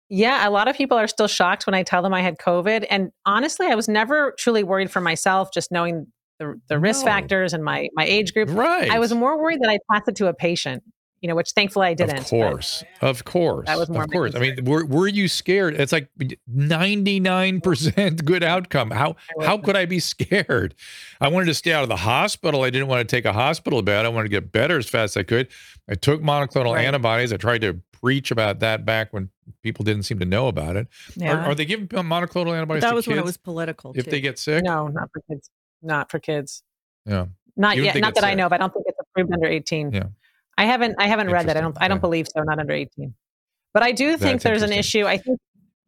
Yeah, a lot of people are still shocked when I tell them I had COVID. And honestly, I was never truly worried for myself, just knowing the, the risk No. factors and my my age group. Right. I was more worried that I'd pass it to a patient, you know, which thankfully I didn't. Of course, of course, That was more of course. I mean, were were you scared? It's like ninety nine percent (laughs) good outcome. How how could I be scared? I wanted to stay out of the hospital. I didn't want to take a hospital bed. I wanted to get better as fast as I could. I took monoclonal Right. antibodies. I tried to preach about that back when people didn't seem to know about it. Yeah. Are, are they giving monoclonal But antibodies that to was when it was political. if too. they get sick? no, not for kids. Not for kids. Yeah. Not You yet. Not it's that I know of. I don't think it's approved under 18. Yeah. I haven't I haven't read that. I don't I don't believe so, not under 18. But I do think That's there's an issue. I think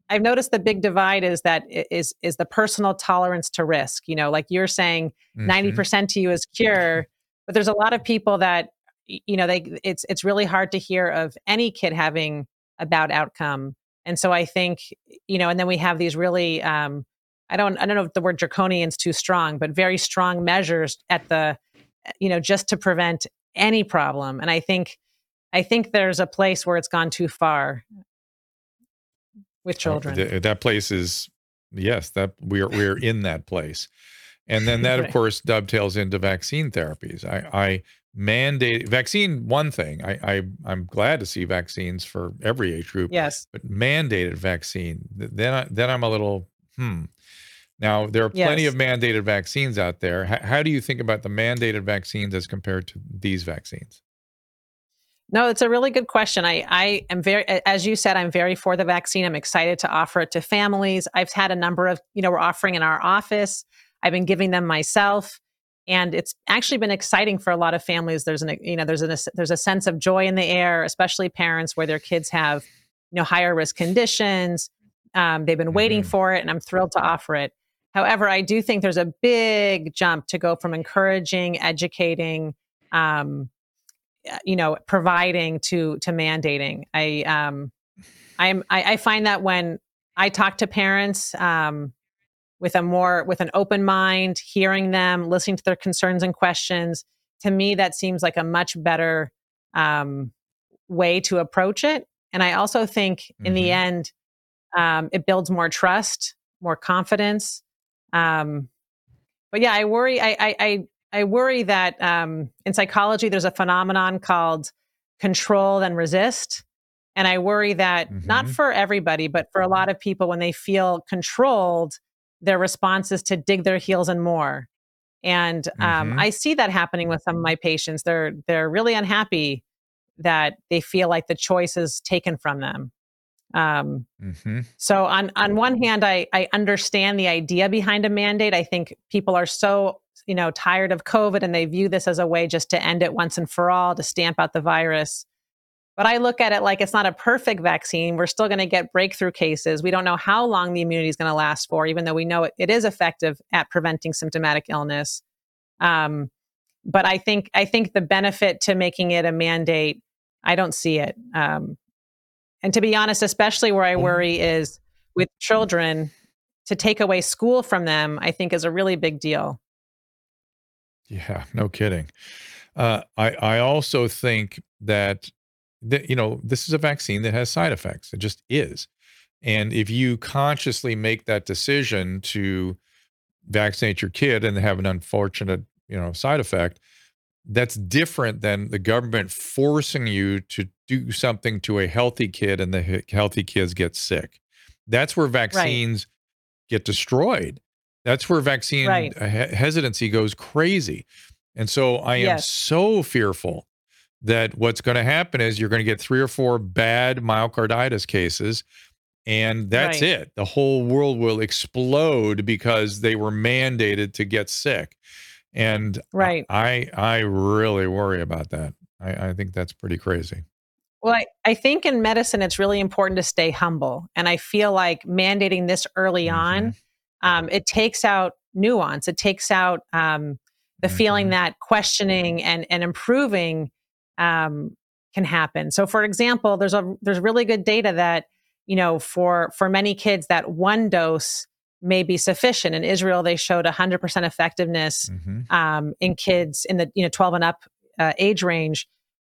I've noticed the big divide is that is is the personal tolerance to risk. You know, like you're saying Mhm. 90% to you is cure, but there's a lot of people that you know, they it's it's really hard to hear of any kid having a bad outcome. And so I think, you know, and then we have these really um I don't I don't know if the word draconian's too strong, but very strong measures at the you know, just to prevent any problem. And I think I think there's a place where it's gone too far with children. th- that place is yes, that we're we're in that place. And then (laughs) that of course dovetails into vaccine therapies. I, I mandate vaccine one thing. I, I I'm glad to see vaccines for every age group, yes. but mandated vaccine. Then I, then I'm a little hmm. Now there are plenty Yes. of mandated vaccines out there. H- how do you think about the mandated vaccines as compared to these vaccines? No, it's a really good question. I, I am very, as you said, I'm very for the vaccine. I'm excited to offer it to families. I've had a number of, you know, we're offering in our office. I've been giving them myself, and it's actually been exciting for a lot of families. There's an, you know, there's an, there's a sense of joy in the air, especially parents where their kids have, you know, higher risk conditions. Um, they've been waiting Mhm. for it, and I'm thrilled to offer it. However, I do think there's a big jump to go from encouraging, educating, um, uh, you know providing to to mandating i um i'm I, I find that when i talk to parents um with a more with an open mind hearing them listening to their concerns and questions to me that seems like a much better um way to approach it and i also think in the Mhm. end um it builds more trust more confidence um but yeah i worry i i i, I worry that um, in psychology there's a phenomenon called control then resist and i worry that not Mhm. for everybody but for a lot of people when they feel controlled their response is to dig their heels in more And um, Mhm. I see that happening with some of my patients. They're they're really unhappy that they feel like the choice is taken from them. Um, hmm so on on one hand, I I understand the idea behind a mandate. I think people are so you know tired of COVID and they view this as a way just to end it once and for all to stamp out the virus. But I look at it like it's not a perfect vaccine. We're still going to get breakthrough cases. We don't know how long the immunity is going to last for, even though we know it, it is effective at preventing symptomatic illness. Um, but I think I think the benefit to making it a mandate, I don't see it. Um, and to be honest, especially where I worry is with children, to take away school from them, I think is a really big deal. Yeah, no kidding. Uh, I I also think that that you know this is a vaccine that has side effects. It just is, and if you consciously make that decision to vaccinate your kid and have an unfortunate you know side effect, that's different than the government forcing you to do something to a healthy kid and the healthy kids get sick. That's where vaccines get destroyed. That's where vaccine Right. he- hesitancy goes crazy. And so I am Yes. so fearful that what's going to happen is you're going to get three or four bad myocarditis cases and that's Right. it. The whole world will explode because they were mandated to get sick. And Right. I I really worry about that. I, I think that's pretty crazy. Well, I, I think in medicine, it's really important to stay humble. And I feel like mandating this early on, um, it takes out nuance. It takes out um, the feeling Mhm. that questioning and, and improving um, can happen. So, for example, there's a there's really good data that you know for for many kids that one dose may be sufficient. In Israel, they showed 100% effectiveness Mhm. um, in kids in the you know 12 and up uh, age range.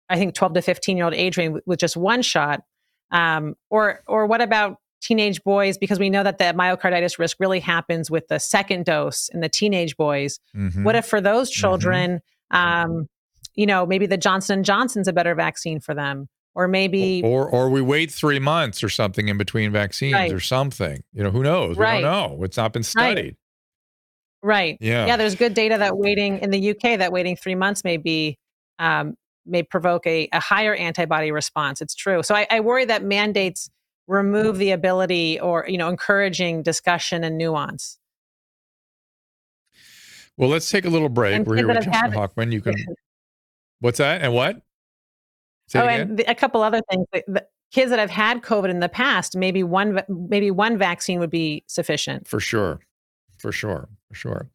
I think 12 to 15 year old age range with, with just one shot. Um, or or what about teenage boys? Because we know that the myocarditis risk really happens with the second dose in the teenage boys. Mhm. What if for those children, um, you know, maybe the Johnson and Johnson's a better vaccine for them, or maybe or or we wait three months or something in between vaccines Right. or something. You know, who knows? Right. We don't know. It's not been studied. Right. Yeah. Yeah. There's good data that waiting in the UK that waiting three months may be um, may provoke a, a higher antibody response. It's true. So I, I worry that mandates remove the ability or you know encouraging discussion and nuance. Well, let's take a little break. And We're here with have Hochman. You can. (laughs) What's that? And what? Say oh, and the, a couple other things. The, the kids that have had COVID in the past, maybe one maybe one vaccine would be sufficient. for sure, for sure, for sure.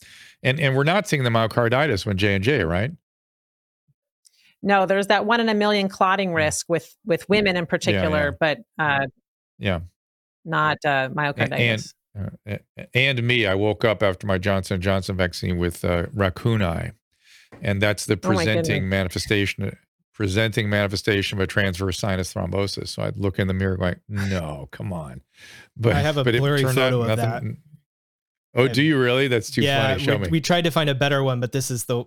And and we're not seeing the myocarditis when J and J, right? No, there's that one in a million clotting risk with with women in particular, but uh, Yeah. not uh, myocarditis. Uh, and me, I woke up after my Johnson Johnson vaccine with uh, raccoon eye, and that's the Oh presenting goodness. manifestation presenting manifestation of a transverse sinus thrombosis. So I'd look in the mirror going, "No, come on!" But I have a blurry turned photo out of nothing- Oh, do you really? That's too yeah, funny. Show we, me. we tried to find a better one, but this is the,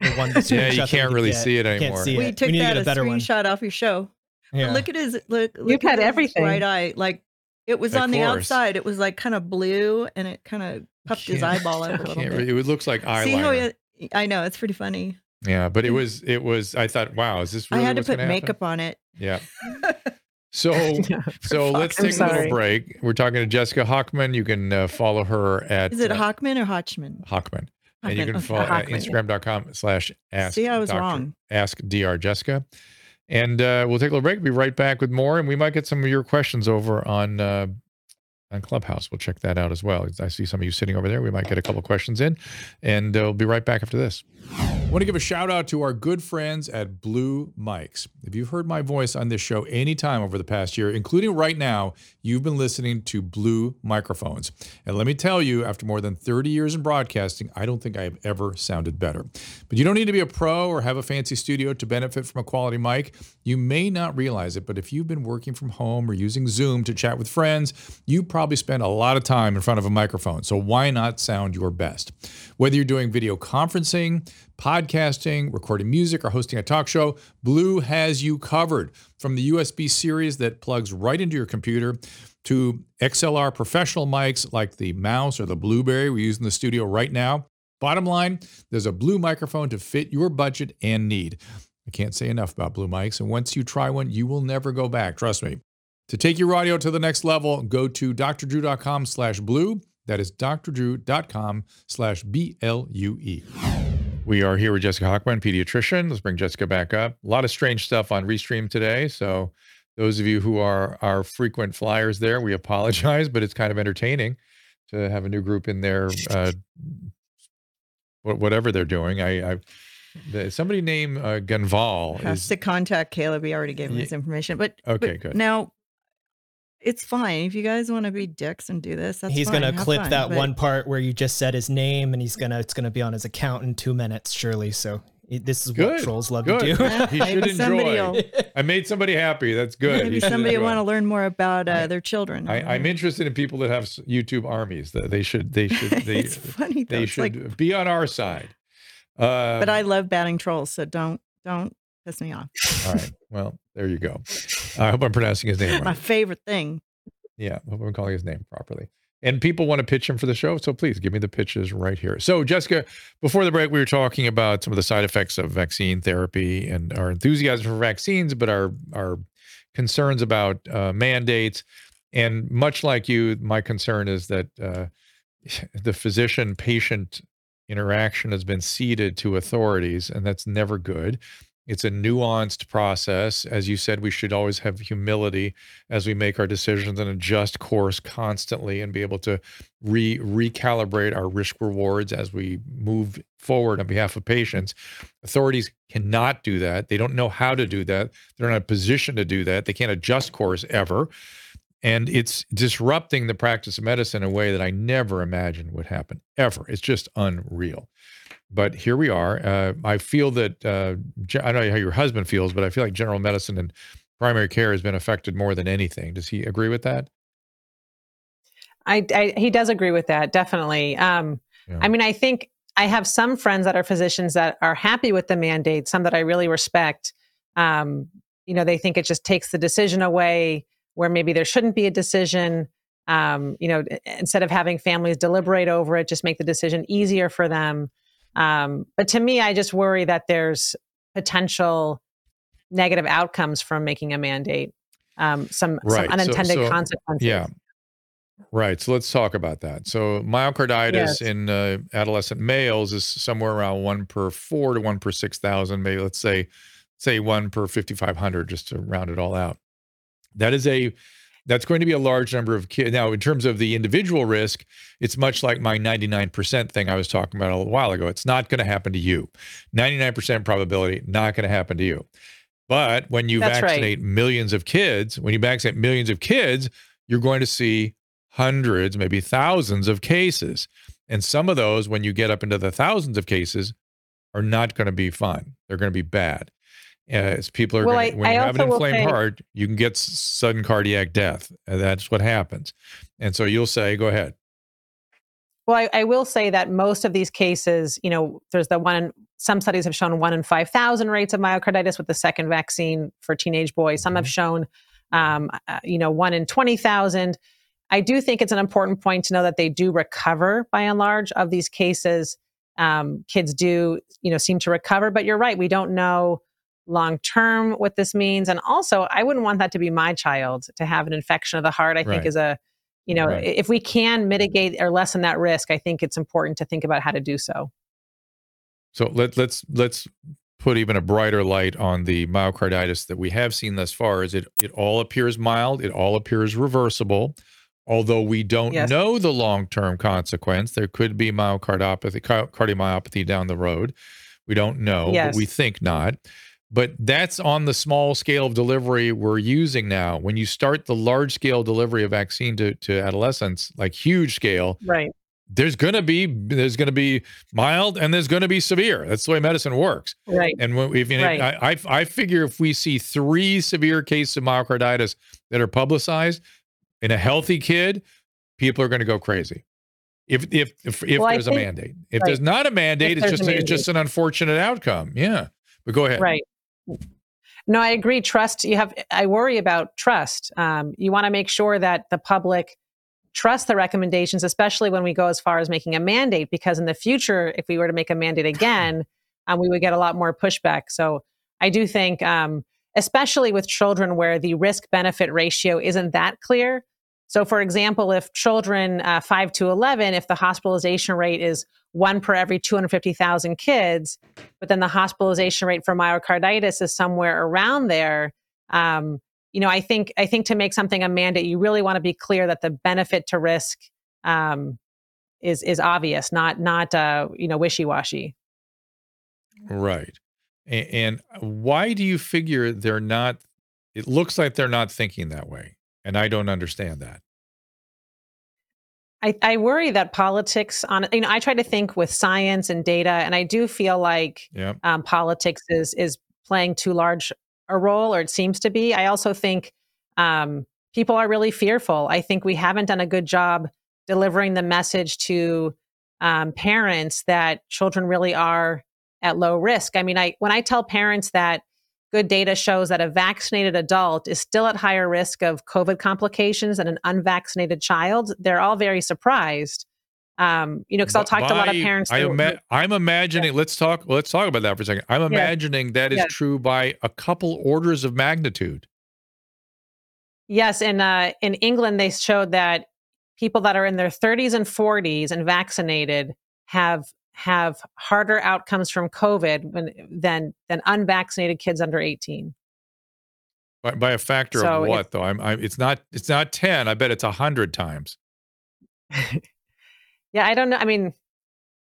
the one. the (laughs) Yeah, you can't really get. see it anymore. see We it. took need to that get a a better one. screenshot off your show. But Yeah. Look at his look. You've look at had everything. right eye. Like it was Of on the outside. It was like kind of blue, and it kind of puffed his eyeball out a (laughs) little bit. it looks like eyeliner. See how he, I know it's pretty funny. Yeah, but it was it was. I thought, wow, is this really I had to put gonna happen? makeup on it. Yeah. (laughs) So (laughs) so let's take a little break. We're talking to Jessica Hochman. You can uh, follow her at Is it uh, Hochman or Hotchman? Hochman. And you can okay. follow at Hochman, yeah. Instagram.com slash ask. See, I was Dr. wrong. Ask Dr. Jessica. And uh, we'll take a little break. Be right back with more. And we might get some of your questions over on uh, on Clubhouse. We'll check that out as well. I see some of you sitting over there. We might get a couple questions in. And uh, we'll be right back after this. I want to give a shout out to our good friends at Blue Mics. If you've heard my voice on this show anytime over the past year, including right now, you've been listening to Blue Microphones. And let me tell you, after more than 30 years in broadcasting, I don't think I have ever sounded better. But you don't need to be a pro or have a fancy studio to benefit from a quality mic. You may not realize it, but if you've been working from home or using Zoom to chat with friends, you probably spend a lot of time in front of a microphone. So why not sound your best? Whether you're doing video conferencing, podcasting, recording music, or hosting a talk show, Blue has you covered. From the USB series that plugs right into your computer to XLR professional mics like the Mouse or the Blueberry we use in the studio right now. Bottom line, there's a blue microphone to fit your budget and need. I can't say enough about blue mics, and once you try one, you will never go back. Trust me. To take your audio to the next level, go to drdrew.com slash blue. That is drdrew.com slash B-L-U-E. We are here with Jessica Hochman, pediatrician. Let's bring Jessica back up. A lot of strange stuff on Restream today. So those of you who are our frequent flyers there, we (laughs) apologize, but it's kind of entertaining to have a new group in there, uh, whatever they're doing. I, I the, somebody named uh, Gunval Has is to contact Caleb. He already gave me Ye- his information. But Okay, but good. Now it's fine if you guys want to be dicks and do this. That's he's fine, gonna have clip fun, that but- one part where you just said his name, and he's gonna it's gonna be on his account in two minutes, surely. So it- this is Good, what trolls love good. to do. he (laughs) should enjoy. will- I made somebody happy. That's good. Maybe somebody want to learn more about uh, their children. I, I'm interested in people that have YouTube armies. That they should, they should, (laughs) they, it's funny though. they It's should like, be on our side. Uh, but I love batting trolls, so don't don't piss me off. all right. Well, there you go. I hope I'm pronouncing his name (laughs) right. My favorite thing. Yeah, I hope I'm calling his name properly. And people want to pitch him for the show, so please give me the pitches right here. So, Jessica, before the break, we were talking about some of the side effects of vaccine therapy and our enthusiasm for vaccines, but our our concerns about uh, mandates. And much like you, my concern is that uh, (sighs) the physician patient interaction has been ceded to authorities, and that's never good. It's a nuanced process. As you said, we should always have humility as we make our decisions and adjust course constantly and be able to re recalibrate our risk rewards as we move forward on behalf of patients. Authorities cannot do that. They don't know how to do that. They're not in a position to do that. They can't adjust course ever. And it's disrupting the practice of medicine in a way that I never imagined would happen ever. It's just unreal. But here we are. Uh, I feel that uh, I don't know how your husband feels, but I feel like general medicine and primary care has been affected more than anything. Does he agree with that? I, I he does agree with that definitely. Um, Yeah. I mean, I think I have some friends that are physicians that are happy with the mandate. Some that I really respect. Um, you know, they think it just takes the decision away where maybe there shouldn't be a decision. Um, you know, instead of having families deliberate over it, just make the decision easier for them. Um, but to me, I just worry that there's potential negative outcomes from making a mandate. Um, some Right. some So- unintended so- consequences. Yeah. Right. So let's talk about that. So myocarditis Yes. in uh, adolescent males is somewhere around one per four to one per six thousand. Maybe let's say say one per fifty five hundred, just to round it all out. That is a that's going to be a large number of kids. Now, in terms of the individual risk, it's much like my 99% thing I was talking about a little while ago. It's not going to happen to you. 99% probability, not going to happen to you. But when you That's right. vaccinate millions of kids, when you vaccinate millions of kids, you're going to see hundreds, maybe thousands of cases. And some of those, when you get up into the thousands of cases, are not going to be fun. They're going to be bad. As people are Well, going I- when I you have an inflamed say- heart, you can get sudden cardiac death. And that's what happens. And so you'll say, go ahead. Well, I, I will say that most of these cases, you know, there's the one, some studies have shown one in 5,000 rates of myocarditis with the second vaccine for teenage boys. Some have shown, um, uh, you know, one in 20,000. I do think it's an important point to know that they do recover by and large of these cases. Um, kids do, you know, seem to recover, but you're right. We don't know long term what this means. And also, I wouldn't want that to be my child to have an infection of the heart, I think is a, you know, Right. if we can mitigate or lessen that risk, I think it's important to think about how to do so. So let, let's let's put even a brighter light on the myocarditis that we have seen thus far. Is it it all appears mild, it all appears reversible, although we don't Yes. know the long term consequence. There could be myocardiopathy, cardiomyopathy down the road. We don't know, Yes. but we think not. But that's on the small scale of delivery we're using now. When you start the large scale delivery of vaccine to, to adolescents, like huge scale, Right. there's gonna be there's gonna be mild and there's gonna be severe. That's the way medicine works. Right. And when if you know, Right. I, I I figure if we see three severe cases of myocarditis that are publicized in a healthy kid, people are going to go crazy. If if if, if Well, there's a mandate, if right. there's not a mandate, If it's just a it's just an unfortunate outcome. Yeah, but go ahead. Right. No, I agree. Trust. You have. I worry about trust. Um, you want to make sure that the public trust the recommendations, especially when we go as far as making a mandate, because in the future, if we were to make a mandate again, um, we would get a lot more pushback. So I do think, um, especially with children where the risk benefit ratio isn't that clear. So, for example, if children uh, 5 to 11, if the hospitalization rate is one per every 250,000 kids, but then the hospitalization rate for myocarditis is somewhere around there, um, you know, I think I think to make something a mandate, you really want to be clear that the benefit to risk um, is is obvious, not not uh, you know wishy washy. Right. And, and why do you figure they're not? It looks like they're not thinking that way, and I don't understand that. I, I worry that politics on you know I try to think with science and data, and I do feel like yep. um, politics is is playing too large a role, or it seems to be. I also think um, people are really fearful. I think we haven't done a good job delivering the message to um, parents that children really are at low risk. I mean, I when I tell parents that good data shows that a vaccinated adult is still at higher risk of COVID complications than an unvaccinated child, they're all very surprised. Um, you know, because I'll talk to a lot of parents. I ima- I'm imagining. Yeah. Let's talk. Let's talk about that for a second. I'm imagining yeah. that is yeah. true by a couple orders of magnitude. Yes, and uh, in England, they showed that people that are in their 30s and 40s and vaccinated have have harder outcomes from COVID when, than than unvaccinated kids under 18. By, by a factor so of what though? I'm, I'm, it's not it's not 10. I bet it's a hundred times. (laughs) Yeah, I don't know. I mean,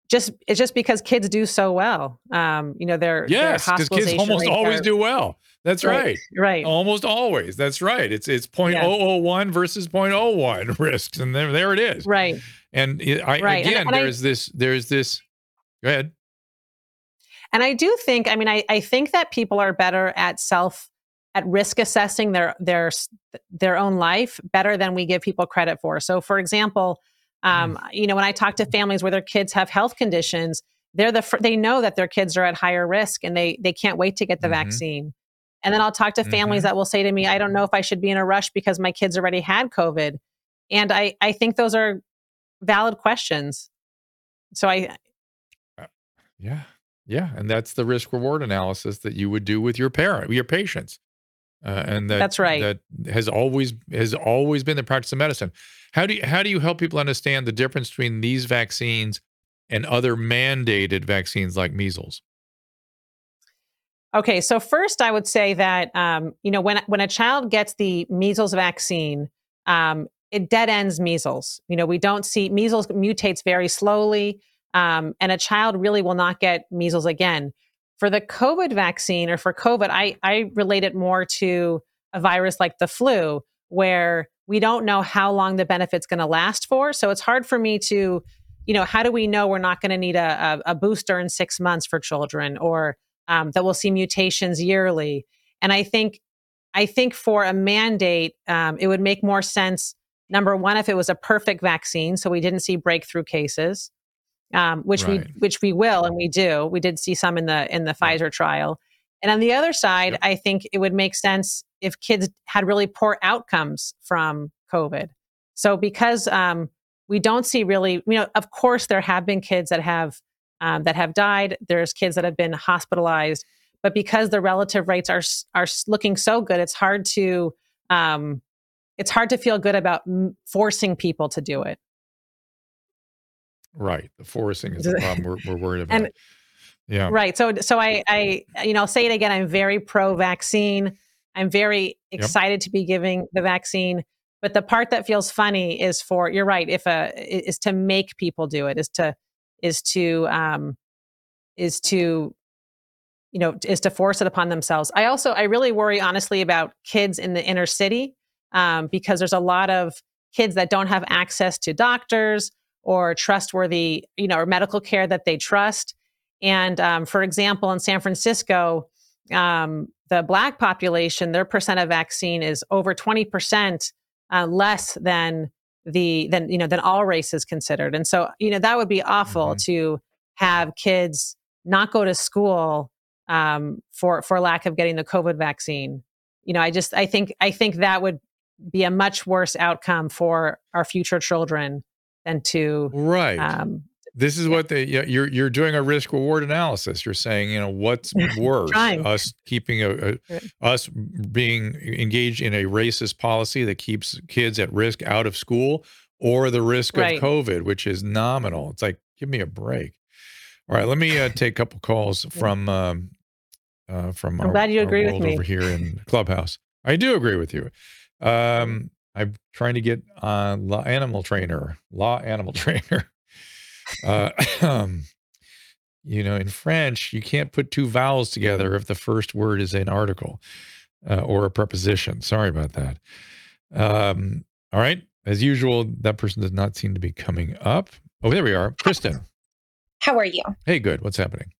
just it's just because kids do so well. Um, you know, they're yes, because kids almost always are, do well. That's right, right, right. Almost always. That's right. It's it's point oh oh one versus point oh one (laughs) risks, and there there it is. Right. And I, right. again, and, and there's I, this there's this. Go ahead. And I do think, I mean, I, I think that people are better at self at risk assessing their their their own life better than we give people credit for. So, for example, um, mm. You know, when I talk to families where their kids have health conditions, they're the fr- they know that their kids are at higher risk and they they can't wait to get the mm-hmm. vaccine. And then I'll talk to families mm-hmm. that will say to me, "I don't know if I should be in a rush because my kids already had COVID." And I I think those are valid questions. So I yeah. Yeah, and that's the risk reward analysis that you would do with your parent, your patients. Uh, and that, that's right. That has always has always been the practice of medicine. How do you, how do you help people understand the difference between these vaccines and other mandated vaccines like measles? Okay, so first I would say that um, you know when when a child gets the measles vaccine, um, it dead ends measles. You know we don't see measles mutates very slowly, um, and a child really will not get measles again. For the COVID vaccine or for COVID, I, I relate it more to a virus like the flu, where we don't know how long the benefit's going to last for. So it's hard for me to, you know, how do we know we're not going to need a, a, a, booster in six months for children or um, that we'll see mutations yearly? And I think, I think for a mandate, um, it would make more sense. Number one, if it was a perfect vaccine, so we didn't see breakthrough cases um, which right. we which we will and we do. We did see some in the in the Pfizer trial. And on the other side, yep. I think it would make sense if kids had really poor outcomes from COVID. So because um, we don't see really, you know, of course there have been kids that have um, that have died. There's kids that have been hospitalized, but because the relative rates are are looking so good, it's hard to um, it's hard to feel good about forcing people to do it. Right. The forcing is the (laughs) problem we're, we're worried about. And, yeah. Right. So, so I, I, you know, I'll say it again. I'm very pro vaccine. I'm very excited yep. to be giving the vaccine. But the part that feels funny is for you're right. If a is to make people do it is to is to um is to you know is to force it upon themselves. I also I really worry honestly about kids in the inner city um, because there's a lot of kids that don't have access to doctors or trustworthy, you know, or medical care that they trust. And um, for example, in San Francisco, um, the black population, their percent of vaccine is over 20% uh, less than the than you know than all races considered. And so, you know, that would be awful mm-hmm. to have kids not go to school um, for for lack of getting the COVID vaccine. You know, I just I think I think that would be a much worse outcome for our future children than to right. Um, this is what they you're you're doing a risk reward analysis. You're saying you know what's (laughs) worse, us keeping a, a us being engaged in a racist policy that keeps kids at risk out of school, or the risk right. of COVID, which is nominal. It's like give me a break. All right, let me uh, take a couple calls (laughs) from um, uh, from. I'm our, glad you agree with me over here in Clubhouse. I do agree with you. (laughs) Um, I'm trying to get on law animal trainer, law animal (laughs) trainer. Uh, um, (clears throat) you know, in French, you can't put two vowels together if the first word is an article uh, or a preposition. Sorry about that. Um, all right. As usual, that person does not seem to be coming up. Oh, there we are. Kristen. How are you? Hey, good. What's happening?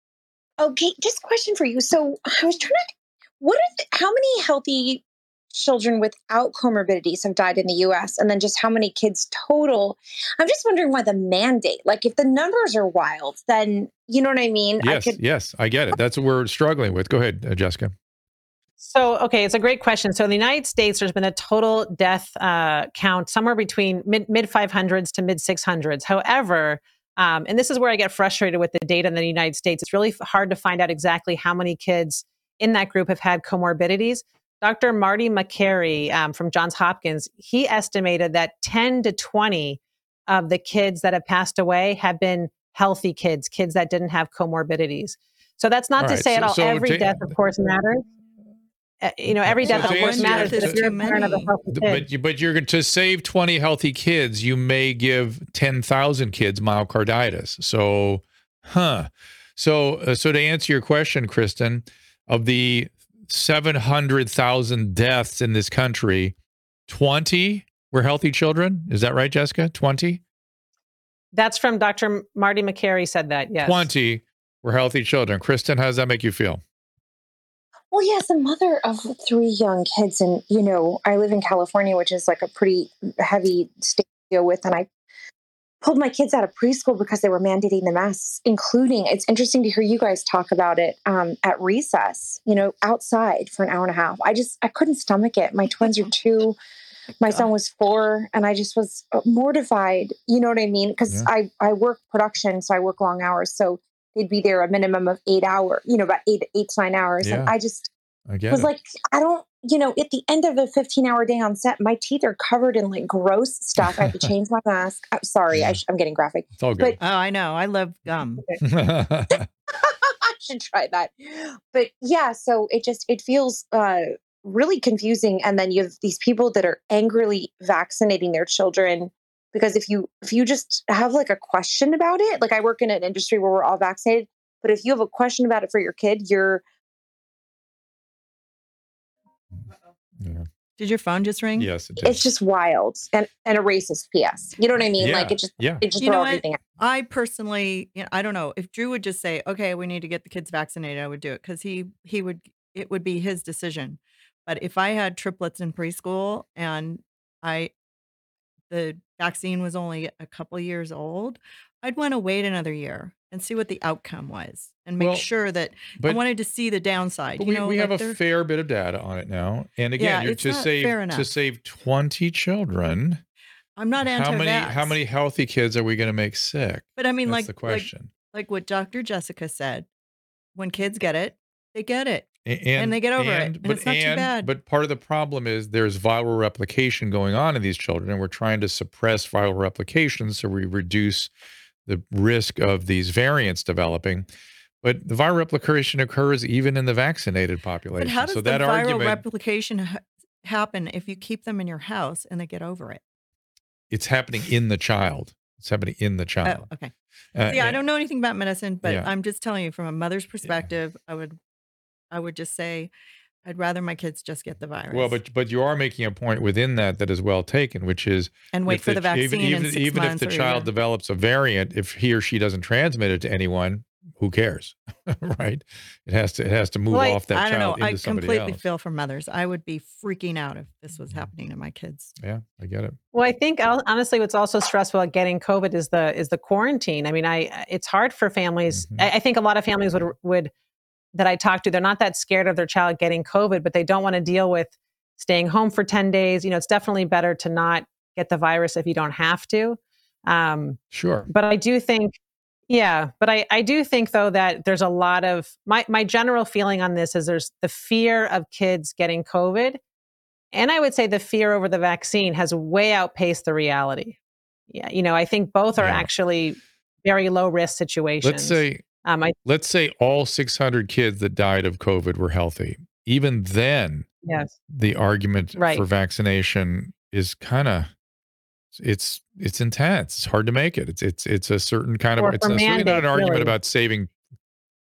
Okay, just a question for you. So I was trying to, what are, the, how many healthy children without comorbidities have died in the US and then just how many kids total. I'm just wondering why the mandate. Like if the numbers are wild, then you know what I mean? Yes, I could... yes, I get it. That's what we're struggling with. Go ahead, uh, Jessica. So, okay, it's a great question. So, in the United States, there's been a total death uh, count somewhere between mid mid 500s to mid 600s. However, um, and this is where I get frustrated with the data in the United States. It's really hard to find out exactly how many kids in that group have had comorbidities. Dr. Marty Makary um, from Johns Hopkins, he estimated that 10 to 20 of the kids that have passed away have been healthy kids, kids that didn't have comorbidities. So that's not all to right. say so, at all so every death, of course, matters. Uh, you know, every death, so of course, matters. But if you're a parent of a healthy kid, but, but you're to save 20 healthy kids, you may give 10,000 kids myocarditis. So, huh. So, uh, so to answer your question, Kristen, of the 700,000 deaths in this country, 20 were healthy children. Is that right, Jessica? 20? That's from Dr. Marty Makary said that, yes. 20 were healthy children. Kristen, how does that make you feel? Well, yes, a mother of three young kids. And, you know, I live in California, which is like a pretty heavy state to deal with. And I pulled my kids out of preschool because they were mandating the masks, including it's interesting to hear you guys talk about it um, at recess, you know, outside for an hour and a half. I just, I couldn't stomach it. My twins are (laughs) two. My son was four, and I just was uh, mortified. You know what I mean? Because yeah. I I work production, so I work long hours. So they'd be there a minimum of eight hours, you know, about eight eight to nine hours. Yeah. And I just I was it. like, I don't you know, at the end of a 15 hour day on set, my teeth are covered in like gross stuff. I have to (laughs) change my mask. I'm sorry, I am getting graphic. It's all good. But, oh, I know. I love gum. (laughs) I should try that. But yeah, so it just it feels uh, really confusing. And then you have these people that are angrily vaccinating their children because if you if you just have like a question about it, like I work in an industry where we're all vaccinated, but if you have a question about it for your kid, you're Yeah. Did your phone just ring? Yes, it did. It's just wild and and a racist PS. You know what I mean? Yeah. Like it just yeah. it just you know everything what? out. I personally, you know, I don't know if Drew would just say, "Okay, we need to get the kids vaccinated," I would do it because he he would it would be his decision. But if I had triplets in preschool and I the vaccine was only a couple years old, I'd want to wait another year and see what the outcome was and make well, sure that I wanted to see the downside. we, know, we like have a fair bit of data on it now. And again, yeah, to save to save 20 children. I'm not anti How many how many healthy kids are we going to make sick? But I mean That's like the question. Like, like what Dr. Jessica said, when kids get it, they get it. And, and, they get over and, it. but, it's not and, too bad. But part of the problem is there's viral replication going on in these children, and we're trying to suppress viral replication so we reduce the risk of these variants developing. But the viral replication occurs even in the vaccinated population. But how does so the that viral argument, replication ha- happen if you keep them in your house and they get over it? It's happening in the child. It's happening in the child. Oh, okay. Uh, yeah, I don't know anything about medicine, but yeah. I'm just telling you from a mother's perspective, yeah. I would, I would just say, I'd rather my kids just get the virus. Well, but but you are making a point within that that is well taken, which is and wait for the, the vaccine. Even even, even if the child develops a variant, if he or she doesn't transmit it to anyone, who cares, (laughs) right? It has to it has to move well, off that I, child I don't know. I completely else. feel for mothers. I would be freaking out if this was happening to my kids. Yeah, I get it. Well, I think honestly, what's also stressful about getting COVID is the is the quarantine. I mean, I it's hard for families. Mm-hmm. I, I think a lot of families would would that I talk to, they're not that scared of their child getting COVID, but they don't want to deal with staying home for 10 days. You know, it's definitely better to not get the virus if you don't have to. Um, sure. But I do think, yeah, but I, I do think though that there's a lot of my, my general feeling on this is there's the fear of kids getting COVID. And I would say the fear over the vaccine has way outpaced the reality. Yeah. You know, I think both are Yeah. actually very low risk situations. Let's say um, I, let's say all 600 kids that died of COVID were healthy. Even then, yes. the argument Right. for vaccination is kind of it's it's intense. It's hard to make it. It's it's it's a certain kind of it's for not- certainly not an argument really. about saving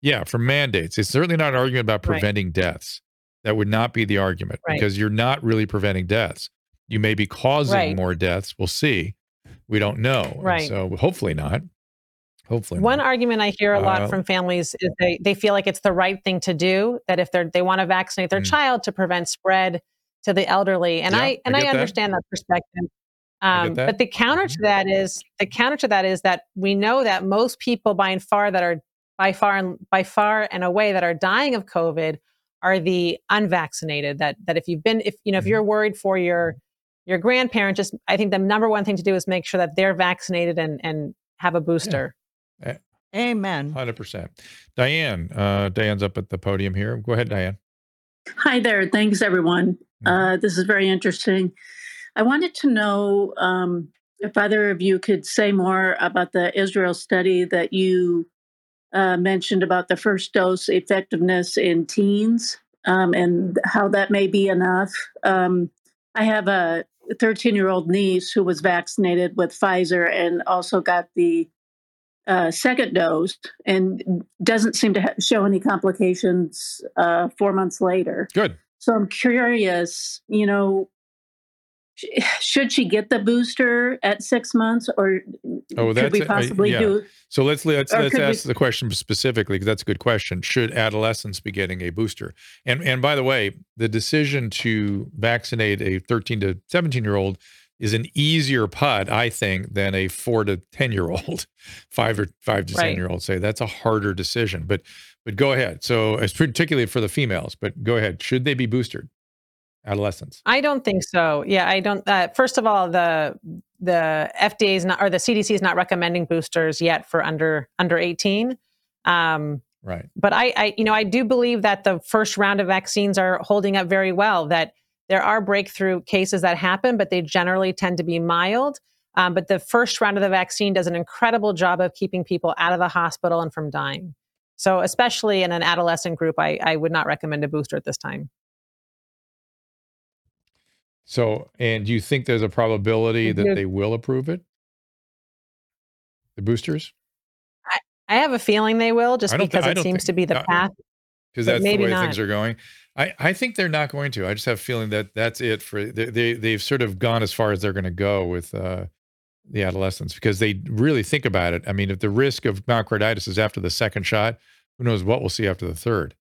yeah, for mandates. It's certainly not an argument about Right. preventing deaths. That would not be the argument Right. because you're not really preventing deaths. You may be causing Right. more deaths. We'll see. We don't know. And so hopefully not. Hopefully One not. argument I hear a lot Uh, from families is they, they feel like it's the right thing to do, that if they're they want to vaccinate their Mm. child to prevent spread to the elderly. And Yeah, I I and I, that. understand that perspective. Um, that. but the counter to Mhm. that is the counter to that is that we know that most people by and far that are by far and by far and away that are dying of COVID are the unvaccinated. That that if you've been if you know if Mhm. you're worried for your your grandparent, just I think the number one thing to do is make sure that they're vaccinated and and have a booster. Amen. 100%. Diane, uh, Diane's up at the podium here. Go ahead, Diane. Hi there. Thanks, everyone. Uh, this is very interesting. I wanted to know um, if either of you could say more about the Israel study that you uh, mentioned about the first dose effectiveness in teens um, and how that may be enough. Um, I have a 13 year old niece who was vaccinated with Pfizer and also got the uh, second dose and doesn't seem to ha- show any complications uh, four months later. Good. So I'm curious, you know, sh- should she get the booster at six months, or Oh, could we. I- possibly yeah. do? So let's let's let's could we- ask the question specifically because that's a good question. Should adolescents be getting a booster? And and by the way, the decision to vaccinate a 13 to 17 year old is an easier putt, I think, than a four to 10 year old, (laughs) five or five to ten year old. Say that's a harder decision. But but go ahead. So it's particularly for the females. But go ahead. Should they be boosted? Adolescents. I don't think so. Yeah, I don't. Uh, first of all, the the FDA is not, or the CDC is not recommending boosters yet for under under eighteen. Um, Right. but I, I, you know, I do believe that the first round of vaccines are holding up very well. That there are breakthrough cases that happen, but they generally tend to be mild. Um, but the first round of the vaccine does an incredible job of keeping people out of the hospital and from dying. So, especially in an adolescent group, I, I would not recommend a booster at this time. So and do you think there's a probability that they will approve it? The boosters? I have a feeling they will, just I because I it seems think- to be the path. because that's the way not. things are going. I, I think they're not going to. I just have a feeling that that's it for they, they they've sort of gone as far as they're going to go with uh, the adolescents because they really think about it. I mean, if the risk of myocarditis is after the second shot, who knows what we'll see after the third,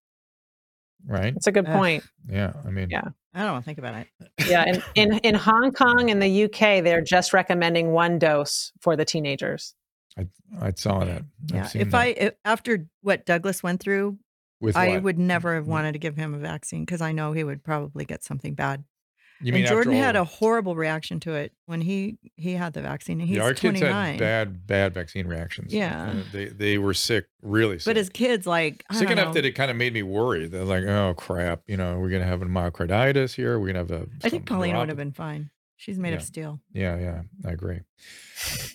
right? That's a good Ugh. point. Yeah, I mean, Yeah. I don't want to think about it. Yeah, in, (laughs) in in Hong Kong and the UK, they're just recommending one dose for the teenagers. I I saw that. I've Yeah. seen If that. I if, after what Douglas went through, with I what? would never have wanted to give him a vaccine because I know he would probably get something bad. You mean and Jordan after had a horrible reaction to it when he he had the vaccine. And he's yeah, our kids 29. had bad bad vaccine reactions. Yeah. Uh, they they were sick, really sick. but his kids like I sick don't enough know. that it kind of made me worry. They're like, oh crap, you know, we're gonna have a myocarditis here. We're gonna have a. I think some Paulina would have been fine. She's made Yeah. of steel. Yeah, yeah, I agree.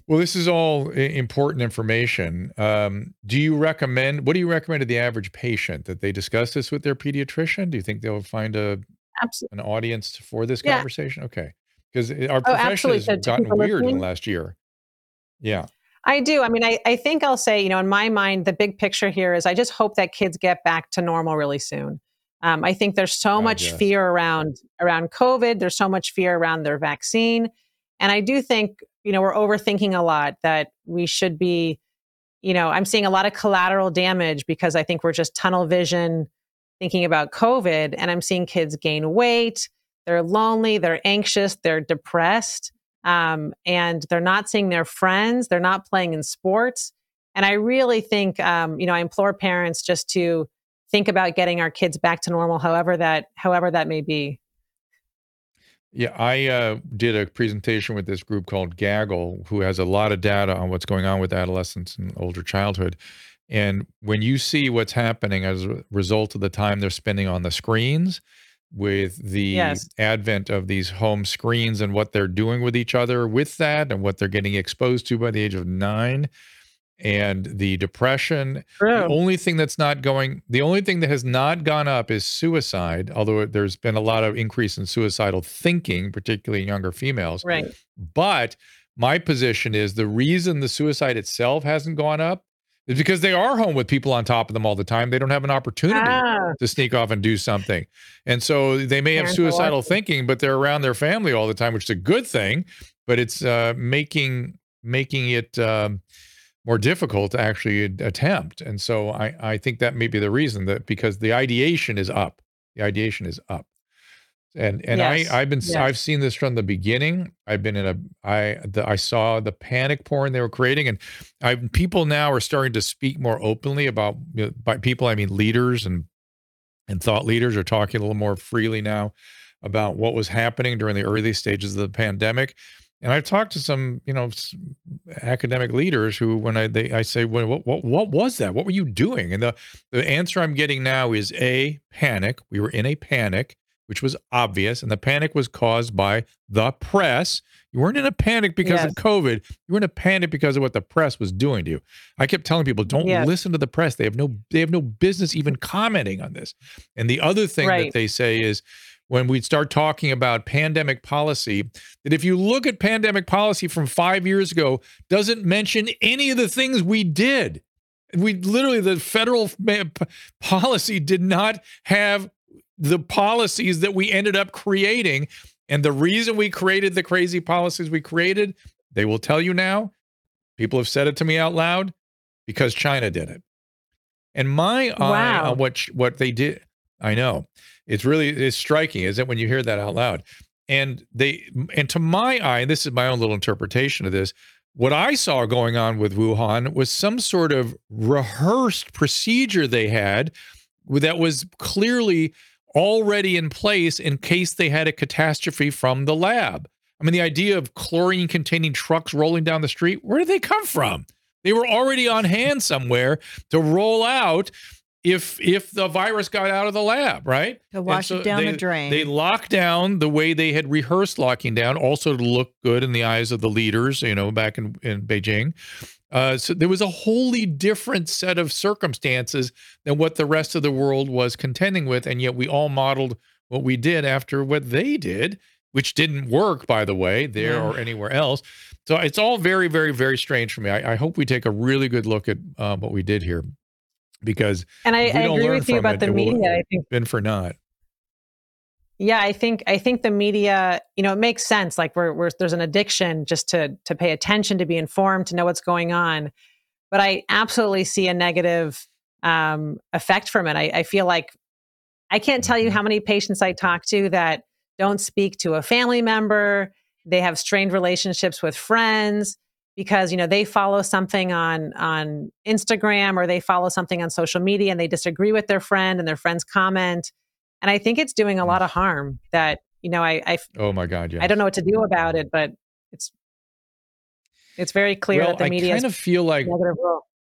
Well, this is all important information. Um, do you recommend? What do you recommend to the average patient that they discuss this with their pediatrician? Do you think they'll find a Absolutely. an audience for this Yeah. conversation? Okay, because our Oh, profession absolutely. has gotten weird in the last year. Yeah, I do. I mean, I, I think I'll say, you know, in my mind, the big picture here is I just hope that kids get back to normal really soon. Um, I think there's so I much guess. fear around around COVID. There's so much fear around their vaccine, and I do think you know we're overthinking a lot. That we should be, you know, I'm seeing a lot of collateral damage because I think we're just tunnel vision thinking about COVID, and I'm seeing kids gain weight. They're lonely. They're anxious. They're depressed um, and they're not seeing their friends. They're not playing in sports. And I really think, um, you know, I implore parents just to think about getting our kids back to normal, however that, however that may be. Yeah, I uh, did a presentation with this group called Gaggle, who has a lot of data on what's going on with adolescents and older childhood. And when you see what's happening as a result of the time they're spending on the screens, with the Yes. advent of these home screens and what they're doing with each other with that and what they're getting exposed to by the age of nine and the depression. The only thing that's not going, the only thing that has not gone up is suicide, although there's been a lot of increase in suicidal thinking, particularly in younger females. Right. But my position is the reason the suicide itself hasn't gone up is because they are home with people on top of them all the time. They don't have an opportunity Ah, to sneak off and do something. And so they may have suicidal thinking, but they're around their family all the time, which is a good thing. But it's uh, making making it um, more difficult to actually attempt. And so I I think that may be the reason that because the ideation is up, the ideation is up. And and Yes, I I've been yes. I've seen this from the beginning. I've been in a I the, I saw the panic porn they were creating, and I people now are starting to speak more openly about you know, by people I mean leaders and and thought leaders are talking a little more freely now about what was happening during the early stages of the pandemic. And I've talked to some, you know, academic leaders who, when I they I say, well, what what what was that? What were you doing? And the the answer I'm getting now is a panic. We were in a panic, which was obvious, and the panic was caused by the press. You weren't in a panic because Yes. of COVID. You were in a panic because of what the press was doing to you. I kept telling people, don't Yes. listen to the press. They have no they have no business even commenting on this. And the other thing that they say is when we start talking about pandemic policy, that if you look at pandemic policy from five years ago, doesn't mention any of the things we did. We literally, the federal (laughs) policy did not have the policies that we ended up creating. And the reason we created the crazy policies we created, they will tell you now. People have said it to me out loud because China did it. And my eye on what what they did, I know it's really it's striking, isn't it, when you hear that out loud? And they and to my eye, and this is my own little interpretation of this. What I saw going on with Wuhan was some sort of rehearsed procedure they had that was clearly already in place in case they had a catastrophe from the lab. I mean, the idea of chlorine containing trucks rolling down the street, where did they come from? They were already on hand somewhere to roll out if if the virus got out of the lab, right? To wash it down the drain. They locked down the way they had rehearsed locking down, also to look good in the eyes of the leaders, you know, back in, in Beijing. Uh, so there was a wholly different set of circumstances than what the rest of the world was contending with, and yet we all modeled what we did after what they did, which didn't work, by the way, there Yeah. or anywhere else. So it's all very, very, very strange for me. I, I hope we take a really good look at uh, what we did here, because and I, I agree with you about it, the media. I think been for naught. Yeah, I think I think the media, you know, it makes sense. Like we're, we're there's an addiction just to to pay attention, to be informed, to know what's going on. But I absolutely see a negative um, effect from it. I, I feel like I can't tell you how many patients I talk to that don't speak to a family member. They have strained relationships with friends because you know they follow something on on Instagram or they follow something on social media and they disagree with their friend and their friends comment and I think it's doing a lot of harm that, you know, I, I, Oh my God, yeah. I don't know what to do about it, but it's, it's very clear well, that the I media I kind of feel like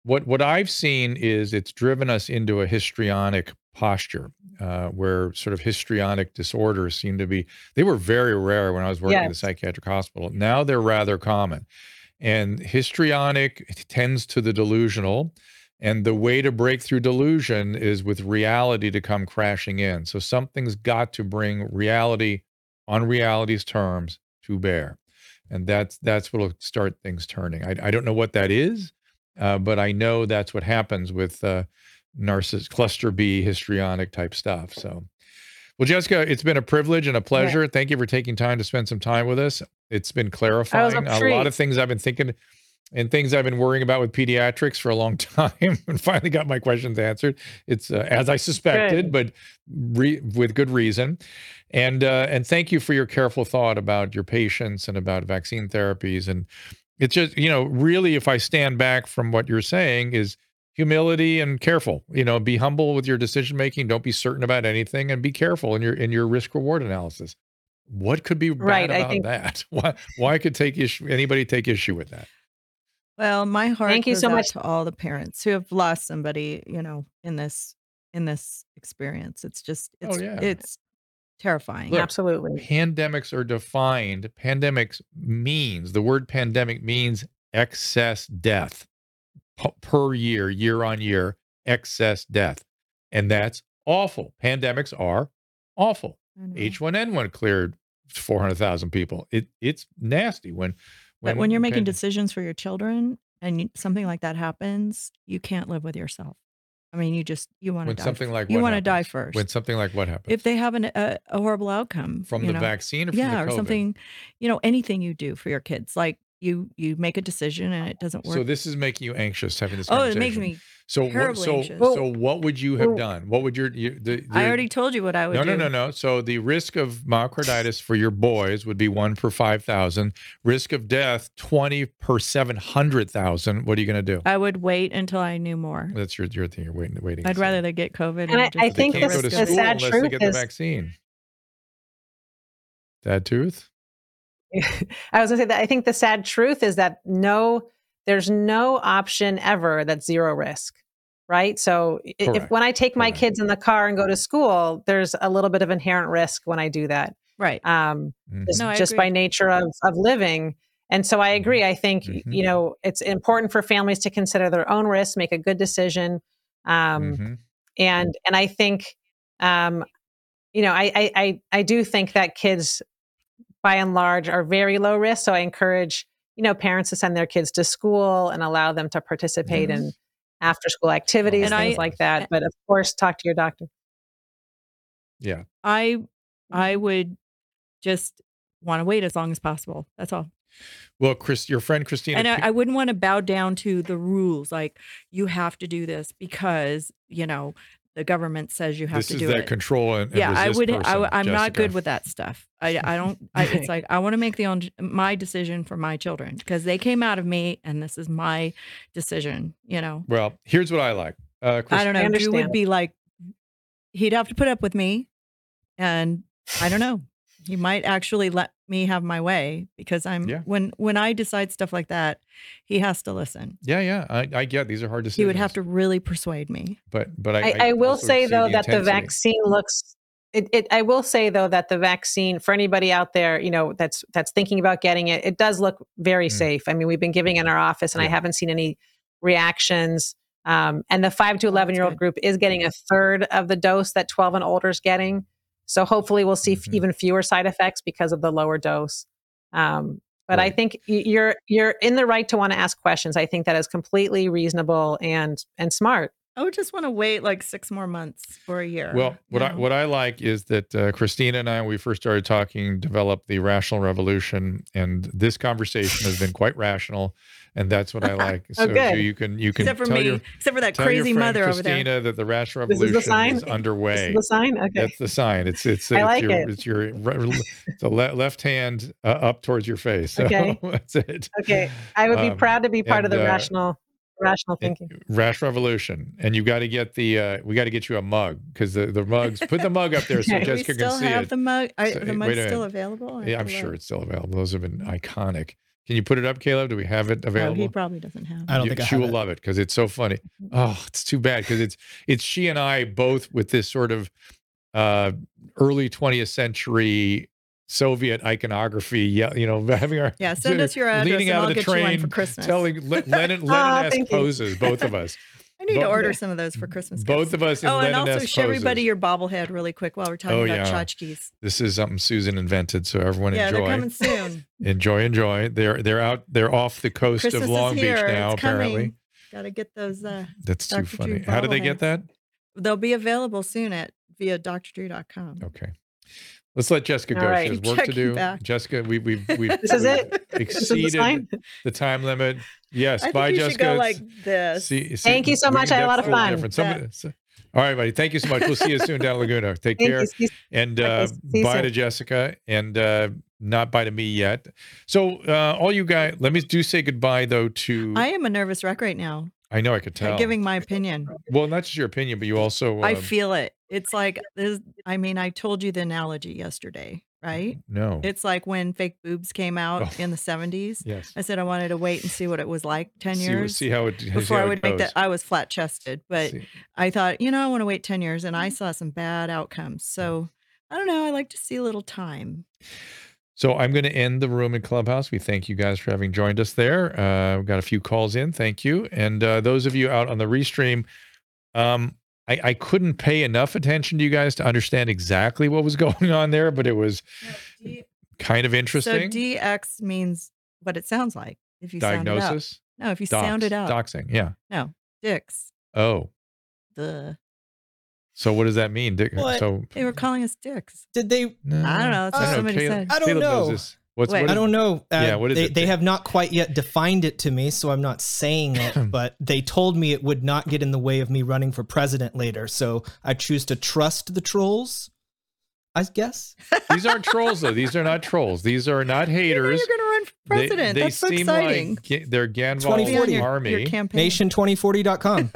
what what I've seen is it's driven us into a histrionic posture, uh, where sort of histrionic disorders seem to be. They were very rare when I was working at the psychiatric hospital. Now they're rather common, and histrionic tends to the delusional. And the way to break through delusion is with reality to come crashing in. So something's got to bring reality on reality's terms to bear. And that's that's what'll start things turning. I, I don't know what that is, uh, but I know that's what happens with uh, narciss cluster B histrionic type stuff. So, well, Jessica, it's been a privilege and a pleasure. Thank you for taking time to spend some time with us. It's been clarifying a lot of things I've been thinking and things I've been worrying about with pediatrics for a long (laughs) time, and finally got my questions answered. It's uh, as I suspected, but re- with good reason. And uh, and thank you for your careful thought about your patients and about vaccine therapies. And it's just you know really, if I stand back from what you're saying, is humility and careful. You know, be humble with your decision making. Don't be certain about anything, and be careful in your in your risk reward analysis. What could be bad Right, I about think- that? (laughs) Why why could take issue anybody take issue with that? Well, my heart Thank you so out much. to all the parents who have lost somebody, you know, in this in this experience. It's just Oh, it's yeah. it's terrifying. Look, Absolutely. Pandemics are defined. Pandemics means the word pandemic means excess death p- per year, year on year, excess death. And that's awful. Pandemics are awful. H1N1 cleared 400,000 people. It it's nasty when But when you're making pand- decisions for your children and you, something like that happens, you can't live with yourself. I mean, you just you want to when die. something like you want to die first. When something like what happens? if they have an, a, a horrible outcome from the know, vaccine or from yeah, or something, you know, anything you do for your kids, like you you make a decision and it doesn't work. So this is making you anxious having this oh, it makes me. so what, so anxious. so what would you have done? What would your, your the, I already told you what I would no, do. no, no, no. So the risk of myocarditis for your boys would be one per five thousand. Risk of death twenty per seven hundred thousand. What are you going to do? I would wait until I knew more. That's your your thing. You're waiting, waiting. I'd see. rather they get COVID. And I- just I But they think can't this- go to the sad unless they truth get the is- vaccine. Bad tooth. (laughs) I was gonna say that I think the sad truth is that no, there's no option ever that's zero risk, right? So i- if when I take my correct. kids in the car and go to school, there's a little bit of inherent risk when I do that, right. um, Mhm. just, No, just by nature of of living. And so I agree. I think y- Mhm. you know it's important for families to consider their own risks, make a good decision, um, Mhm. and and I think um, you know I, I I I do think that kids by and large are very low risk. So I encourage you know parents to send their kids to school and allow them to participate Yes. in after school activities, And things I- like that. But of course, talk to your doctor. Yeah. I I mm-hmm. would just want to wait as long as possible. That's all. Well, Chris, your friend Christina. and I, I wouldn't want to bow down to the rules like you have to do this because you know the government says you have this to is do that it. control and, and yeah i would I, person, i'm not good with that stuff. I, I don't I, it's (laughs) like i want to make the own my decision for my children because they came out of me and this is my decision you know? Well, here's what I like. Uh, Chris, i don't know drew understand. would be like he'd have to put up with me and i don't know he might actually let me have my way because i'm Yeah. when when i decide stuff like that he has to listen Yeah, yeah, I, I get these are hard to decisions. he would have to really persuade me but but I, I, I will say see though that the vaccine looks. It, it, I will say though that the vaccine for anybody out there, you know, that's that's thinking about getting it, it does look very Mm. safe. I mean, we've been giving in our office, and I haven't seen any reactions. Um, and the five to Oh, eleven year old good. group is getting a third of the dose that twelve and older is getting. So hopefully, we'll see f- Mhm. even fewer side effects because of the lower dose. Um, but I think you're you're in the right to want to ask questions. I think that is completely reasonable and and smart. I would just want to wait like six more months or a year. Well, what you I what I like is that uh, Christina and I, when we first started talking, developed the rational revolution, and this conversation has been (laughs) quite rational, and that's what I like. (laughs) so good. you can you can except for tell me, your except for that crazy friend mother over there, Christina there. that the rational This is the revolution sign? is This underway. is the sign. Okay. That's the sign. It's it's, I it's like your it. it's your re- the le- left hand uh, up towards your face. (laughs) So Okay. that's it. Okay. I would be Um, proud to be part of the uh, rational rational and- thinking. Rash Revolution, and you've got to get the uh, we got to get you a mug because the the mugs put the mug up there so Okay. (laughs) Do we Jessica still can see have it. the mug? I, So, the wait mug's still available. I Yeah, have I'm sure look. it's still available. Those have been iconic. Can you put it up, Caleb? Do we have it Oh, available? he probably doesn't have. it. I don't You- think I she have will it. love it because it's so funny. Oh, it's too bad because it's it's she and I both with this sort of uh, early 20th century Soviet iconography. Yeah, you know, (laughs) having our Yeah, send us your address leaning and out I'll of the get you one train, for Christmas. telling Le- (laughs) Lenin Lenin-esque thank poses, both of us. (laughs) I need to order some of those for Christmas. Both gifts. of us in Oh, and also Lenin-esque show everybody your bobblehead really quick while we're talking Oh, about yeah. tchotchkes. This is something Susan invented, so everyone Yeah, they're enjoy. coming soon. Enjoy, enjoy. They're they're out. They're off the coast Christmas of Long Beach now. it's apparently, coming. Got to get those. Uh, that's too Dr. Drew funny. How do they get that? they'll be available soon at via drdrew.com. Okay. Let's let Jessica All go. right. She has Keep work to do. back. Jessica, we, we've (laughs) we've This is we've it? (laughs) This is the exceeded the time limit. Yes. I think bye, you Jessica. should go It's- like this. See, see, Thank you so much. I had a lot of fun. different. Some- so- all right, buddy. Thank you so much. We'll see you soon down Laguna. Take Thank care. you. And uh, see bye soon. to Jessica and uh, not bye to me yet. So, uh, all you guys, let me do say goodbye though to. I am a nervous wreck right now. I know I could tell. Giving my opinion. well, not just your opinion, but you also. I um feel it. It's like this. I mean, I told you the analogy yesterday. right? Mm-hmm. No. It's like when fake boobs came out Oh. in the 70s. yes. I said I wanted to wait and see what it was like 10 See, years see how it (laughs) see before how I it would make goes. that. I was flat chested, but See. I thought, you know, I want to wait 10 years and I mm-hmm. saw some bad outcomes. Mm. So I don't know. I like to see a little time. So I'm going to end the room in Clubhouse. We thank you guys for having joined us there. Uh, we've got a few calls in. Thank you. And uh, those of you out on the restream, um, I, I couldn't pay enough attention to you guys to understand exactly what was (laughs) going on there, but it was kind of interesting. So DX means what it sounds like if you sound it out. Diagnosis. No, if you Dox, sound it out. Doxing. Yeah. No, dicks. Oh. The So what does that mean? Dick? What? So they were calling us dicks. Did they? I don't know. That's what Uh, somebody Caleb, said. I don't Caleb knows know. this. What's, Wait. what I is- don't know. Uh, Yeah, what is they, it? They have not quite yet defined it to me, so I'm not saying it. (laughs) but they told me it would not get in the way of me running for president later. So I choose to trust the trolls. I guess. (laughs) These aren't trolls though. These are not trolls. These are not You know haters. You're going to run for They- president. They, That's so seem exciting. like ga- they're Ganval 2040 your, army. your campaign. Nation2040.com.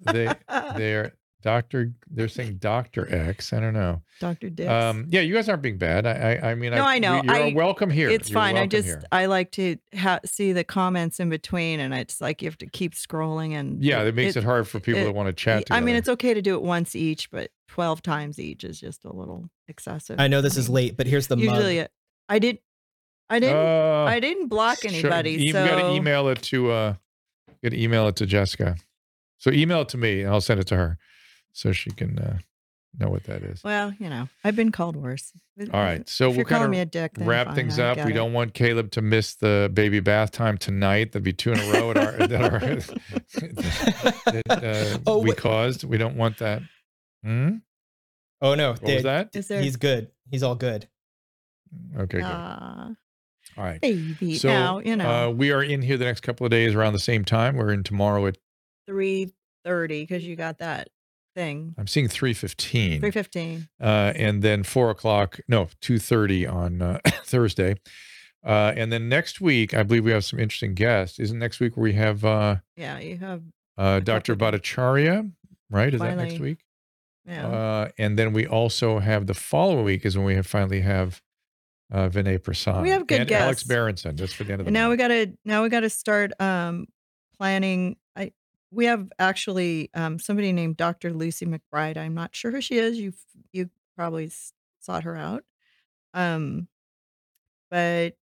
(laughs) they they're Doctor. They're saying Doctor X. I don't know. Dr. Dicks. Um, yeah, you guys aren't being bad. I I, I mean, No, I know. You're I- welcome here. it's You're fine. I just here. I like to ha- see the comments in between, and it's like you have to keep scrolling, and yeah, it makes it, hard for people it- that want to chat. I mean, it's okay to do it once each, but twelve times each is just a little excessive. I know this is mean, late, but here's the Usually, mug. I did. I didn't. Uh, I didn't block sure. anybody. You so got to email it to uh, you got to email it to Jessica. So email it to me, and I'll send it to her, so she can uh, know what that is. Well, you know, I've been called worse. All right, so if we'll you're kind calling of me a dick, wrap fine, things up. We it. don't want Caleb to miss the baby bath time tonight. That'd be two in a row at our, that, our, (laughs) that uh, Oh, we wait. caused. We don't want that. Hmm? Oh no, What they- was that? Is there? he's good. He's all good. Okay, good. Aw, All right. baby. So now you know uh, we are in here the next couple of days around the same time. We're in tomorrow at three thirty because you got that thing. I'm seeing three fifteen. Three fifteen. uh, and then four o'clock, no, two thirty on uh, (coughs) Thursday, uh, and then next week I believe we have some interesting guests. Isn't next week where we have uh, Yeah, you have. uh, Dr. Bhattacharya, right? Is that next week? Yeah. Uh, and then we also have the following week is when we have finally have uh, Vinay Prasad. We have good and Alex guests. Berenson. Just for the end of the and now we got to now we got to start um planning. I we have actually um somebody named Dr. Lucy McBride. I'm not sure who she is. You you probably s- sought her out. Um, but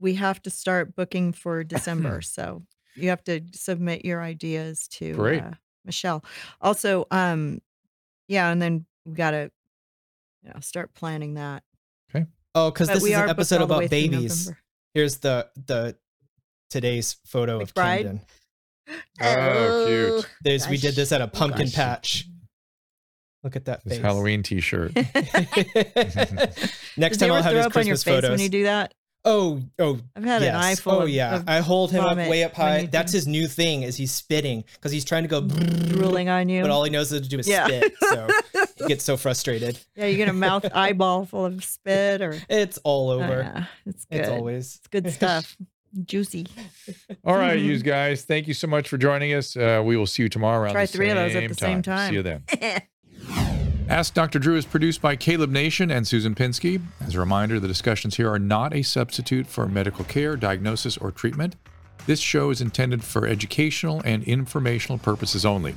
we have to start booking for December. (laughs) so you have to submit your ideas to Great. uh, Michelle. Also, um, yeah, and then we got to you know start planning that. Okay. Oh, because But this we is an are booked episode all the way about through babies. November. Here's the the today's photo of McBride? Camden. (laughs) Oh, cute. There's we did this at a pumpkin gosh. patch. Look at that This face. Halloween T-shirt. (laughs) Next Does time I'll have throw his up on your Christmas face photos. when you do that? Oh, oh, I've had yes. an eye full Oh of- yeah, of I hold him up vomit way up when high. you That's do- his new thing is he's spitting because he's trying to go drooling on you. but all he knows how to do is Yeah. spit. So (laughs) he gets so frustrated. yeah, you get a mouth eyeball full of spit or It's all over. Uh, it's good. it's always It's good stuff. Juicy. All right, you (laughs) guys. Thank you so much for joining us. Uh, we will see you tomorrow around Try the three of those at the same time. See you then. (laughs) Ask Dr. Drew is produced by Caleb Nation and Susan Pinsky. As a reminder, the discussions here are not a substitute for medical care, diagnosis, or treatment. This show is intended for educational and informational purposes only.